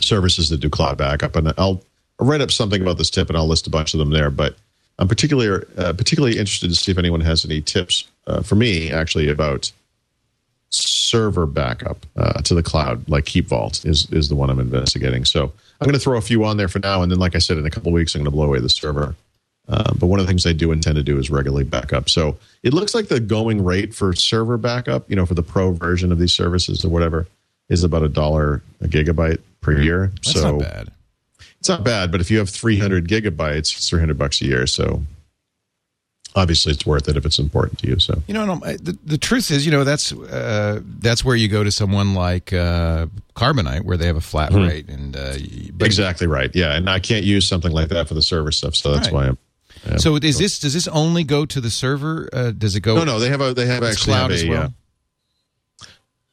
services that do cloud backup. And I'll, I'll write up something about this tip, and I'll list a bunch of them there. But I'm particularly uh, particularly interested to see if anyone has any tips uh, for me, actually, about server backup uh, to the cloud, like KeepVault, is is the one I'm investigating. So I'm going to throw a few on there for now, and then, like I said, in a couple of weeks, I'm going to blow away the server. Uh, but one of the things I do intend to do is regularly backup. So it looks like the going rate for server backup, you know, for the pro version of these services or whatever, is about a dollar a gigabyte per year. That's so not bad. it's not bad, but if you have 300 gigabytes, it's 300 bucks a year. So obviously, it's worth it if it's important to you. So You know, no, the, the truth is, you know, that's uh, that's where you go to someone like uh, Carbonite, where they have a flat Mm-hmm. rate, and uh, exactly right. Yeah, and I can't use something like that for the server stuff. So that's Right. why I'm. yeah. So is this does this only go to the server? Uh, does it go? No, no, they have a they have actually cloud have as a, well. uh,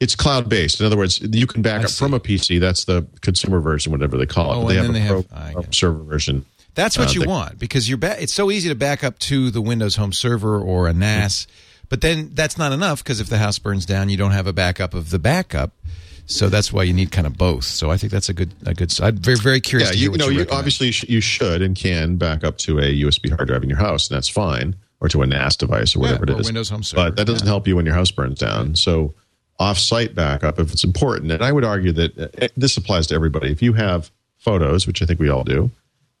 it's cloud based. In other words, you can back I up from a PC. That's the consumer version, whatever they call it. Oh, But they and have then a they pro have- I get it. server version. That's what Uh, you they- want because you're ba- it's so easy to back up to the Windows Home Server or a NAS, but then that's not enough because if the house burns down, you don't have a backup of the backup. So that's why you need kind of both. So I think that's a good a good. I'm very very curious. Yeah, you, know, you you, obviously you sh- you should and can back up to a USB hard drive in your house, and that's fine, or to a NAS device or whatever Yeah, or is. Windows Home Server, But that doesn't yeah. help you when your house burns down. So off-site backup, if it's important, and I would argue that uh, this applies to everybody. If you have photos, which I think we all do,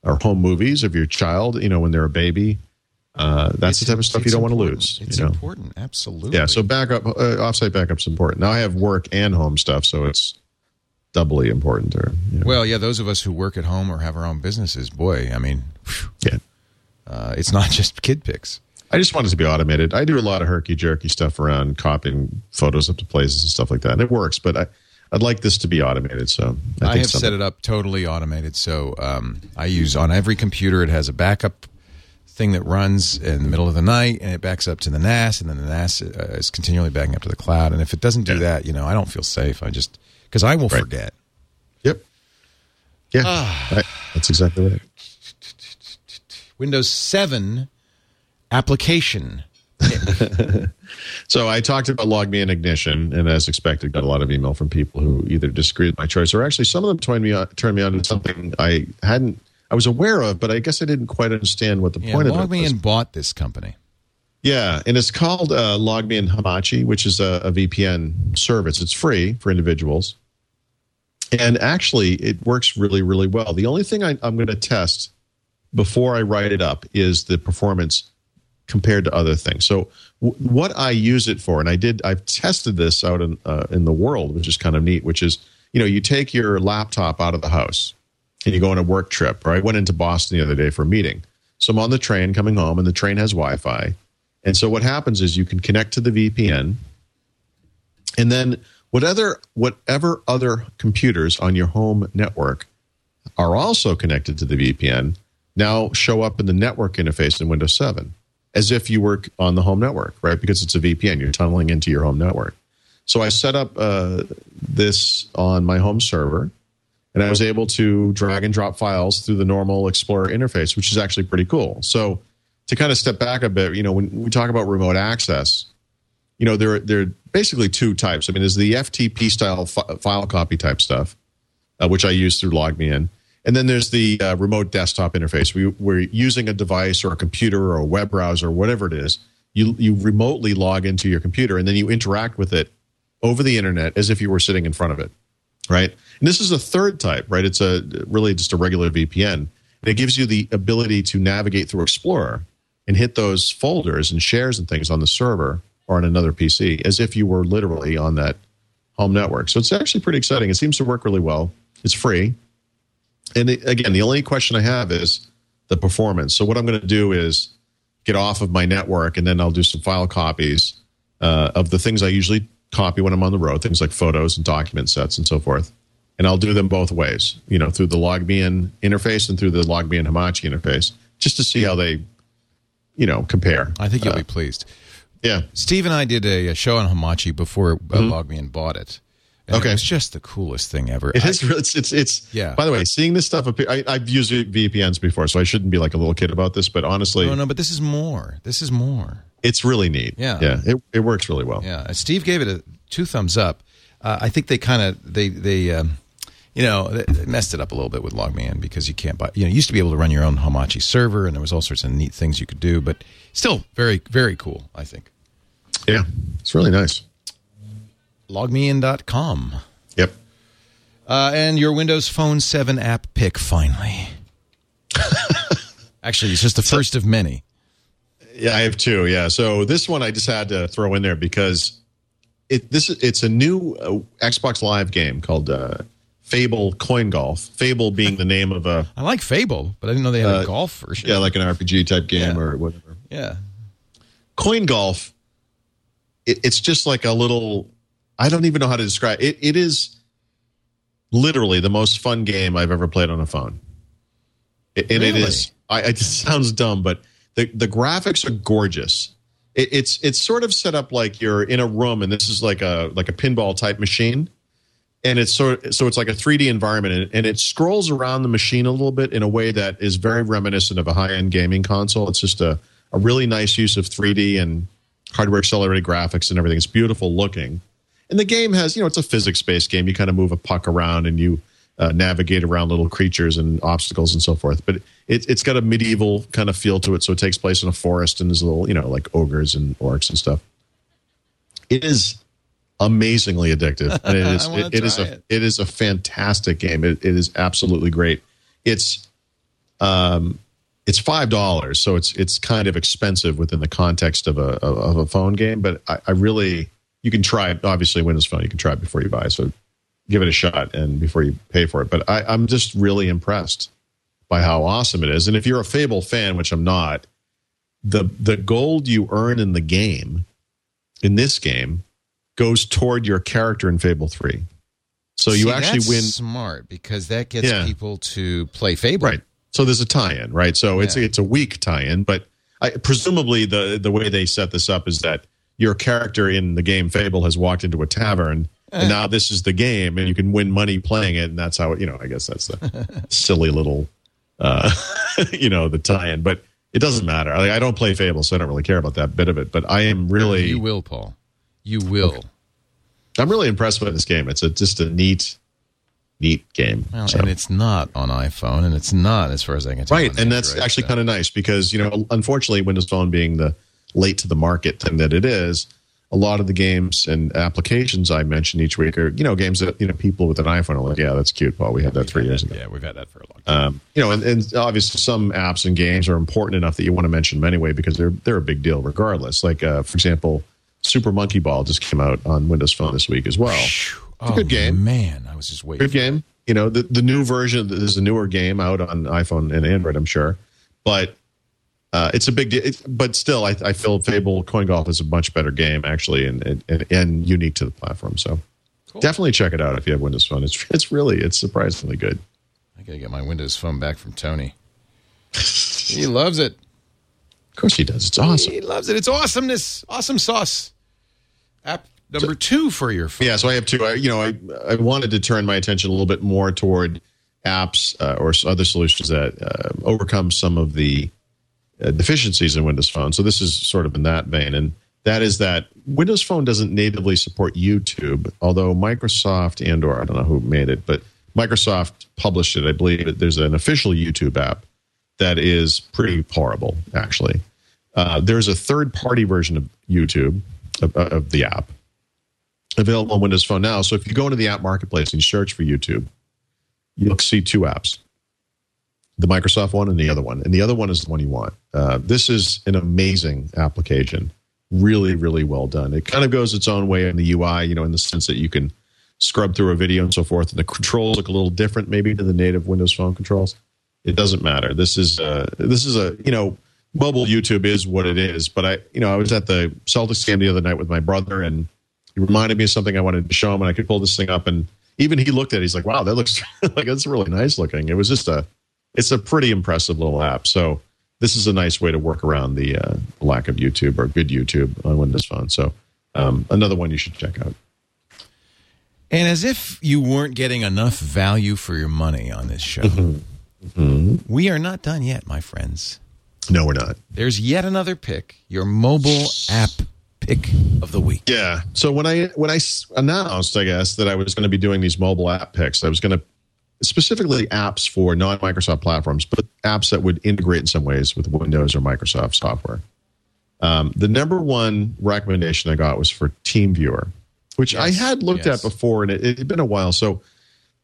or home movies of your child, you know, when they're a baby, uh, that's It's- the type of stuff you don't want to lose. It's you know? important, absolutely. Yeah, so backup, uh, offsite backup's important. Now I have work and home stuff, so it's doubly important. Or you know, well, yeah, those of us who work at home or have our own businesses, boy, I mean, yeah. uh, it's not just kid pics. I just want it to be automated. I do a lot of herky jerky stuff around copying photos up to places and stuff like that, and it works. But I, I'd like this to be automated. So I, I, have set it up totally automated. So um, I use on every computer. It has a backup thing that runs in the middle of the night, and it backs up to the NAS, and then the NAS uh, is continually backing up to the cloud. And if it doesn't do Yeah. that, you know, I don't feel safe. I just because I will Right. forget. Yep. Yeah, Ah. right. that's exactly right. Windows Seven application. So I talked about LogMeIn Ignition, and as expected, got a lot of email from people who either disagreed with my choice or actually some of them turned me on, turned me on to something I hadn't, I was aware of, but I guess I didn't quite understand what the Yeah, point of it was. LogMeIn bought this company. Yeah, and it's called uh, LogMeIn Hamachi, which is a, a VPN service. It's free for individuals, and actually, it works really, really well. The only thing I, I'm going to test before I write it up is the performance compared to other things. So, w- what I use it for, and I did, I've tested this out in uh, in the world, which is kind of neat. Which is, you know, you take your laptop out of the house and you go on a work trip. Or I went into Boston the other day for a meeting. So I'm on the train coming home, and the train has Wi-Fi. And so what happens is you can connect to the VPN, and then whatever whatever other computers on your home network are also connected to the VPN now show up in the network interface in Windows 7 as if you work on the home network, right? Because it's a VPN, you're tunneling into your home network. So I set up uh, this on my home server, and I was able to drag and drop files through the normal Explorer interface, which is actually pretty cool. So to kind of step back a bit, you know, when we talk about remote access, you know, there there are basically two types. I mean, there's the FTP style fi- file copy type stuff, uh, which I use through LogMeIn, and then there's the uh, remote desktop interface. We, we're using a device or a computer or a web browser, or whatever it is. You you remotely log into your computer, and then you interact with it over the internet as if you were sitting in front of it, right? And this is a third type, right? It's a really just a regular VPN. It gives you the ability to navigate through Explorer and hit those folders and shares and things on the server or on another PC as if you were literally on that home network. So it's actually pretty exciting. It seems to work really well. It's free. And it, again, the only question I have is the performance. So what I'm going to do is get off of my network and then I'll do some file copies uh, of the things I usually copy when I'm on the road, things like photos and document sets and so forth. And I'll do them both ways, you know, through the LogMeIn interface and through the LogMeIn Hamachi interface, just to see how they, you know, compare. I think you'll Uh, be pleased. Yeah. Steve and I did a, a show on Hamachi before uh, LogMeIn bought it. And. Okay. it's just the coolest thing ever. It I- is. It's, it's. It's. Yeah. By the way, seeing this stuff appear, I, I've used VPNs before, so I shouldn't be like a little kid about this. But honestly, no, no, but this is more. This is more. it's really neat. Yeah. Yeah. It, it works really well. Yeah, Steve gave it a two thumbs up. Uh, I think they kind of they they um, you know they messed it up a little bit with LogMeIn because you can't buy you know you used to be able to run your own Hamachi server and there was all sorts of neat things you could do, but still very very cool. I think. Yeah. It's really nice. logmein.com. Yep. Uh, and your Windows Phone 7 app pick finally. Actually, it's just the first of many. Yeah, I have two. Yeah. So this one I just had to throw in there because it this it's a new uh, Xbox Live game called uh, Fable Coin Golf. Fable being the name of a I like Fable, but I didn't know they had Uh, a golf version. yeah, like an RPG type game Yeah. or whatever. Yeah. Coin Golf. It, it's just like a little. I don't even know how to describe it. It is literally the most fun game I've ever played on a phone. It- and Really? it is. I, it sounds dumb, but the the graphics are gorgeous. It, it's it's sort of set up like you're in a room, and this is like a like a pinball type machine, and it's sort so it's like a 3D environment, and, and it scrolls around the machine a little bit in a way that is very reminiscent of a high end gaming console. It's just a a really nice use of 3D and hardware accelerated graphics and everything. It's beautiful looking. And the game has, you know, it's a physics based game. You kind of move a puck around and you uh, navigate around little creatures and obstacles and so forth. But it, it's got a medieval kind of feel to it. So it takes place in a forest and there's little, you know, like ogres and orcs and stuff. It is amazingly addictive. And it is, it, it, is a, it. it is a fantastic game. It, it is absolutely great. It's, um, it's five dollars, so it's it's kind of expensive within the context of a of, of a phone game. But I, I really you can try it. Obviously, Windows Phone you can try it before you buy. So give it a shot and before you pay for it. But I, I'm just really impressed by how awesome it is. And if you're a Fable fan, which I'm not, the the gold you earn in the game in this game goes toward your character in Fable Three. So you See, actually that's win smart because that gets Yeah. people to play Fable. Right. So there's a tie-in, right? So it's it's a weak tie-in, but I, presumably the the way they set this up is that your character in the game Fable has walked into a tavern, Eh. and now this is the game, and you can win money playing it, and that's how it, you know. I guess that's the silly little, uh, you know, the tie-in, but it doesn't matter. Like, I don't play Fable, so I don't really care about that bit of it. But I am really, You will, Paul. You will. I'm really impressed with this game. It's a just a neat, neat game. Well, So- and it's not on iPhone, and it's not, as far as I can tell. right on and that's actually so- kind of nice because you know unfortunately windows phone being the late to the market thing that it is a lot of the games and applications i mention each week are you know games that you know people with an iphone are like yeah that's cute paul. We had that three years ago. Yeah, we've had that for a long time. um, you know and, and obviously some apps and games are important enough that you want to mention them anyway because they're they're a big deal regardless. Like uh, for example super monkey ball just came out on windows phone this week as well. It's a good game. Oh, Man, I was just waiting. good game. You know, the, the new version there's a newer game out on iPhone and Android, I'm sure, but uh, it's a big deal. It, but still, I, I feel Fable Coin Golf is a much better game actually, and and, and unique to the platform. So definitely check it out if you have Windows Phone. It's it's really it's surprisingly good. I gotta get my Windows Phone back from Tony. he loves it. Of course, he does. It's awesome. He loves it. It's awesomeness. Awesome sauce. App number two for your phone. Yeah, so I have two. I, you know, I I wanted to turn my attention a little bit more toward apps uh, or other solutions that uh, overcome some of the uh, deficiencies in Windows Phone. So this is sort of in that vein, and that is that Windows Phone doesn't natively support YouTube, although Microsoft and or I don't know who made it, but Microsoft published it. I believe there's an official YouTube app that is pretty horrible, actually. Uh, there's a third party version of YouTube of, of the app available on Windows Phone now. So if you go into the app marketplace and search for YouTube, you'll see two apps the Microsoft one and the other one. And the other one is the one you want. Uh, this is an amazing application. Really, really well done. It kind of goes its own way in the UI, you know, in the sense that you can scrub through a video and so forth. And the controls look a little different, maybe, to the native Windows Phone controls. It doesn't matter. This is uh, this is a you know mobile YouTube is what it is. But I you know I was at the Celtics game the other night with my brother and he reminded me of something I wanted to show him, and I could pull this thing up, and even he looked at it. He's like, "Wow, that looks like that's really nice looking." It was just a, it's a pretty impressive little app. So this is a nice way to work around the uh, lack of YouTube or good YouTube on Windows Phone. So um, another one you should check out. And as if you weren't getting enough value for your money on this show, Mm-hmm. we are not done yet, my friends. No, we're not. There's yet another pick, your mobile app pick of the week. Yeah. So when I when I announced, I guess that I was going to be doing these mobile app picks, I was going to specifically apps for non Microsoft platforms, but apps that would integrate in some ways with Windows or Microsoft software. Um, the number one recommendation I got was for TeamViewer, which I had looked yes. at before, and it it had been a while. So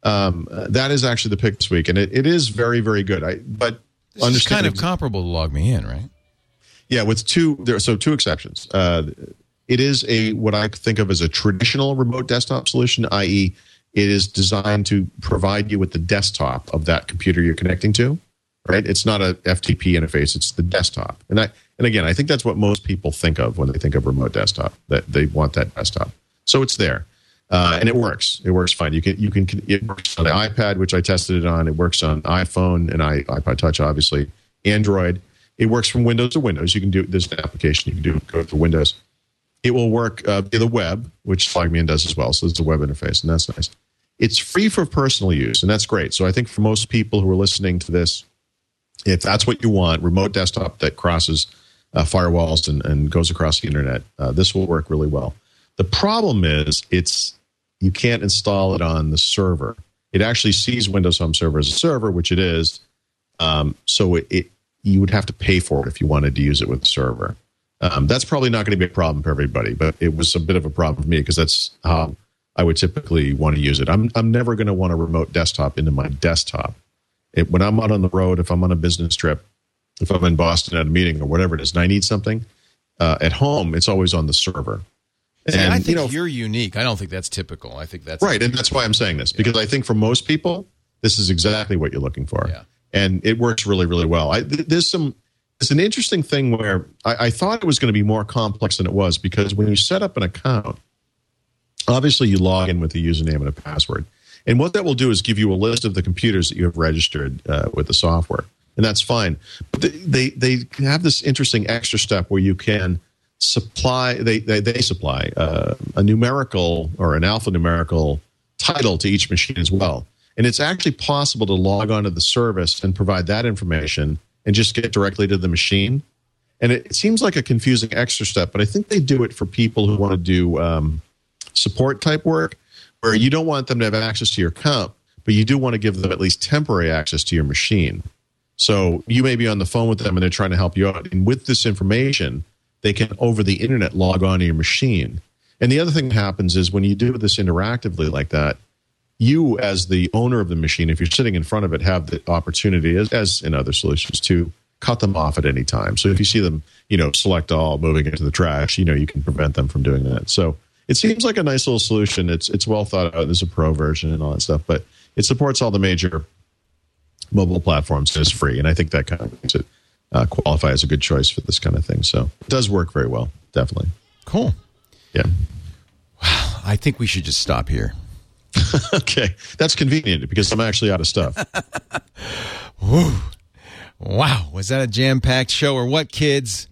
um, that is actually the pick this week, and it, it is very very good. I but This is kind of comparable to LogMeIn, right? yeah, with two there. So two exceptions. Uh, it is a what I think of as a traditional remote desktop solution, i.e., it is designed to provide you with the desktop of that computer you're connecting to. Right? It's not a FTP interface; it's the desktop. And and again, I think that's what most people think of when they think of remote desktop. That they want that desktop. So it's there. Uh, and it works. It works fine. You can you can it works on the iPad, which I tested it on. It works on iPhone and I, iPod Touch, obviously, Android. It works from Windows to Windows. You can do an application you can do go through Windows. It will work uh, via the web, which Logmein does as well. So it's a web interface, and that's nice. It's free for personal use, and that's great. So I think for most people who are listening to this, if that's what you want, remote desktop that crosses uh, firewalls and, and goes across the internet, uh, this will work really well. The problem is it's you can't install it on the server. It actually sees Windows Home Server as a server, which it is. Um, so it, it you would have to pay for it if you wanted to use it with the server. Um, that's probably not going to be a problem for everybody, but it was a bit of a problem for me because that's how I would typically want to use it. I'm I'm never going to want a remote desktop into my desktop. It, when I'm out on the road, if I'm on a business trip, if I'm in Boston at a meeting or whatever it is, and I need something uh, at home, it's always on the server. See, I think you know, you are unique. I don't think that's typical. I think that's Right, and that's why I'm saying this because I think for most people, this is exactly what you're looking for, Yeah. and it works really, really well. I, th- there's some. It's an interesting thing where I, I thought it was going to be more complex than it was because when you set up an account, obviously you log in with a username and a password, and what that will do is give you a list of the computers that you have registered uh, with the software, and that's fine. But they, they they have this interesting extra step where you can supply they they, they supply uh, a numerical or an alphanumerical title to each machine as well. And it's actually possible to log onto the service and provide that information and just get directly to the machine. And it, seems like a confusing extra step but i think they do it for people who want to do um, support type work where you don't want them to have access to your comp, but you do want to give them at least temporary access to your machine so you may be on the phone with them and they're trying to help you out. And with this information, they can over the internet log on to your machine. And the other thing that happens is when you do this interactively like that, you as the owner of the machine, if you're sitting in front of it, have the opportunity, as, as in other solutions, to cut them off at any time. So if you see them, you know, select all, moving into the trash, you know, you can prevent them from doing that. So it seems like a nice little solution. It's it's well thought out. There's a pro version and all that stuff, but it supports all the major mobile platforms and is free. And I think that kind of makes it uh, qualify as a good choice for this kind of thing. So it does work very well, definitely. cool. Yeah. Wow. I think we should just stop here. okay. That's convenient because I'm actually out of stuff. Wow, was that a jam-packed show or what, kids?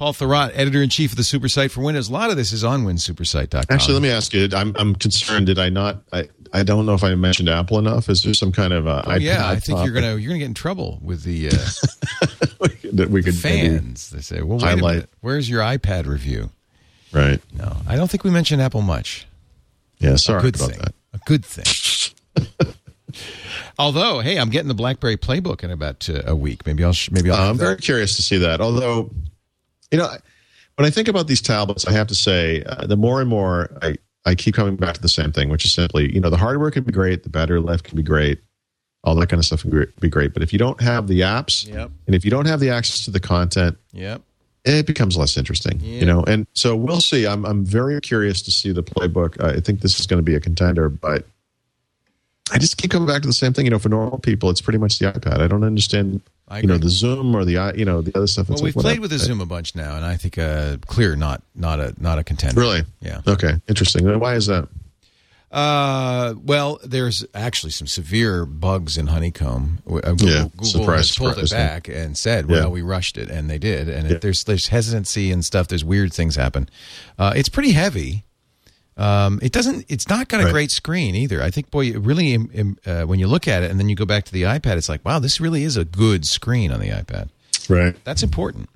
Paul Thurrott, editor in chief of the Supersite for Windows. A lot of this is on winsupersite.com. Actually, let me ask you. I'm I'm concerned. Did I not? I, I don't know if I mentioned Apple enough. Is there some kind of uh, Oh, yeah, I think you're gonna you're gonna get in trouble with the uh, that we could maybe- fans. They say, "Well, wait a highlight. minute. Where's your iPad review?" right? No, I don't think we mentioned Apple much. Yeah. Sorry Good about thing. that. A good thing. Although, hey, I'm getting the BlackBerry Playbook in about uh, a week. Maybe I'll maybe I'll. Uh, I'm that. very curious to see that. Although, you know, when I think about these tablets, I have to say, uh, the more and more I, I keep coming back to the same thing, which is simply, you know, the hardware can be great, the battery life can be great, all that kind of stuff can be- great. But if you don't have the apps, Yep. and if you don't have the access to the content, Yep. it becomes less interesting, Yeah. you know. And so we'll see. I'm I'm very curious to see the playbook. I think this is going to be a contender, but I just keep coming back to the same thing. You know, for normal people, it's pretty much the iPad. I don't understand, I you know, the Xoom or the you know the other stuff. Well, It's we've like, played with the Xoom a bunch now, and I think uh, clear, not not a not a contender. Really? Yeah. Okay. Interesting. Then Why is that? Uh, well, there's actually some severe bugs in Honeycomb. Uh, Google, Yeah, Google surprise, has pulled it surprise, back and said, "Well, Yeah. we rushed it," and they did. And Yeah. it, there's there's hesitancy and stuff. There's weird things happen. Uh, it's pretty heavy. Um, it doesn't. It's not got a Right. great screen either. I think, boy, it really, uh, when you look at it and then you go back to the iPad, it's like, wow, this really is a good screen on the iPad. Right. That's important.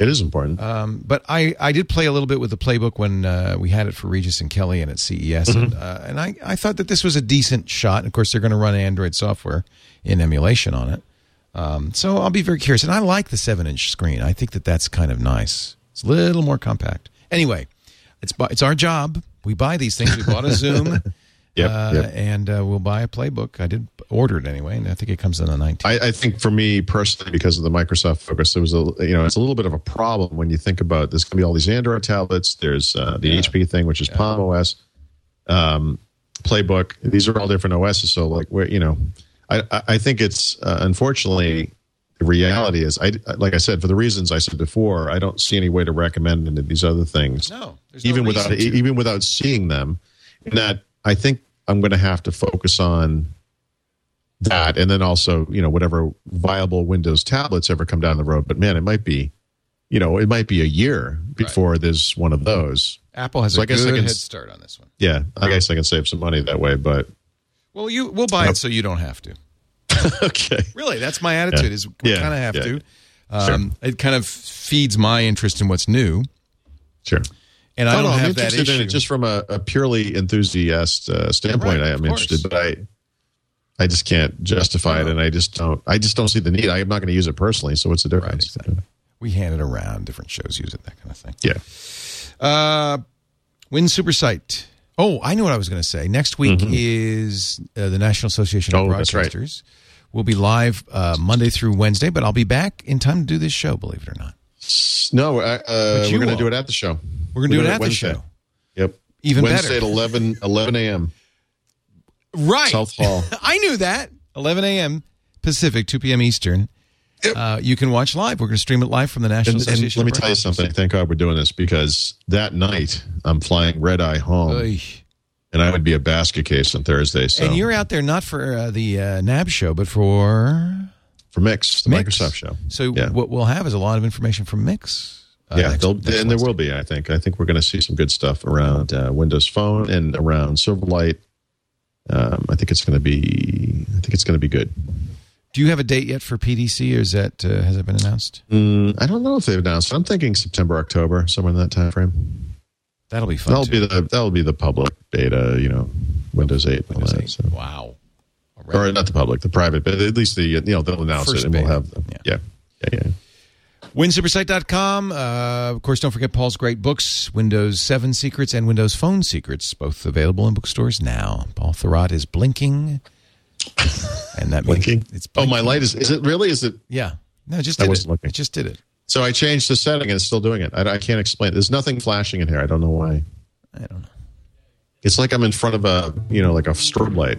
It is important. Um, but I, I did play a little bit with the playbook when uh, we had it for Regis and Kelly and at CES, and, uh, and I, I thought that this was a decent shot. Of course, they're going to run Android software in emulation on it, um, so I'll be very curious. And I like the seven-inch screen. I think that that's kind of nice. It's a little more compact. Anyway, it's it's our job We buy these things. We bought a Xoom. Yep, uh, yep. And uh, we'll buy a playbook. I did order it anyway, and I think it comes in the 19th. I, I think for me personally, because of the Microsoft focus, there was a you know it's a little bit of a problem when you think about there's going to be all these Android tablets. There's uh, the HP thing, which is Palm OS, um, Playbook. These are all different OSs. So like where you know, I I- I think it's uh, unfortunately the reality is I like I said for the reasons I said before, I don't see any way to recommend any of these other things. No, there's no even without to. even without seeing them. And that I think I'm going to have to focus on that, and then also you know whatever viable Windows tablets ever come down the road. But man, it might be, you know, it might be a year before there's one of those. Apple has So a I guess I good can head start on this one. Yeah, I guess I can save some money that way. But Well, you we'll buy it so you don't have to. okay, Really, that's my attitude. Yeah. Is we Yeah, kind of have yeah. to. Um, It kind of feeds my interest in what's new, sure. and I don't no, I'm have that interested issue. in it just from a, a purely enthusiast uh, standpoint. Right, I am interested, but I, I just can't justify it, and I just don't. I just don't see the need. I am not going to use it personally. So what's the right, difference? exactly. We hand it around. Different shows use it. That kind of thing. Yeah. Uh, Win Super Site. Oh, I know what I was going to say. Next week is uh, the National Association of Mm-hmm. Oh, that's right. Broadcasters. We'll be live uh, Monday through Wednesday, but I'll be back in time to do this show. Believe it or not, No, uh, uh, you we're going to do it at the show. we're going to do it at the show. Yep. Even Wednesday better. at 11, 11 a.m. Right. South Hall. I knew that. 11 a.m. Pacific, 2 p.m. Eastern. Uh, you can watch live. We're going to stream it live from the National And, and let me tell you something. Thank God we're doing this because that night I'm flying red eye home, Oy. and I would be a basket case on Thursday. So And you're out there not for uh, the uh, NAB show, but for for Mix, the Mix. Microsoft show. So Yeah. what we'll have is a lot of information from Mix. uh, yeah, next- next and there will be. I think. I think we're going to see some good stuff around uh, Windows Phone and around Silverlight. Um, I think it's going to be. I think it's going to be good. Do you have a date yet for PDC, or is that uh, has it been announced? Mm, I don't know if they've announced. I'm thinking September, October, somewhere in that time frame. That'll be fun. That'll too. be the that'll be the public beta. You know, Windows 8. and all Windows that, 8. so. Wow. Right. or not the public, the private, but at least the you know they'll announce First it and we'll beta. have Yeah. yeah yeah yeah. WinSupersite.com. Uh, of course, don't forget Paul's great books, Windows 7 Secrets and Windows Phone Secrets, both available in bookstores now. Paul Thurrott is blinking. And that means Blinking. it's Oh, my light is is it really is it? Yeah. No, it just I did wasn't it. looking. It just did it. So I changed the setting and it's still doing it. I, I can't explain. There's nothing flashing in here. I don't know why. I don't know. It's like I'm in front of a you know like a strobe light.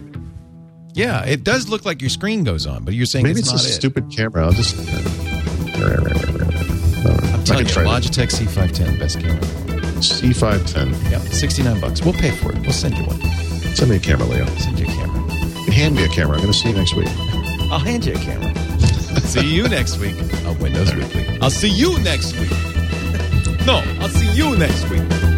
Yeah, it does look like your screen goes on, but you're saying Maybe it's, it's, not a it. stupid camera. I'll just. I'm telling you, try that. Logitech C510, best camera. C510. Yeah, 69 bucks. We'll pay for it. We'll send you one. Send me a camera, Leo. Send you a camera. Hand me a camera. I'm going to see you next week. I'll hand you a camera. see you next week on Windows Weekly. I'll see you next week. No, I'll see you next week.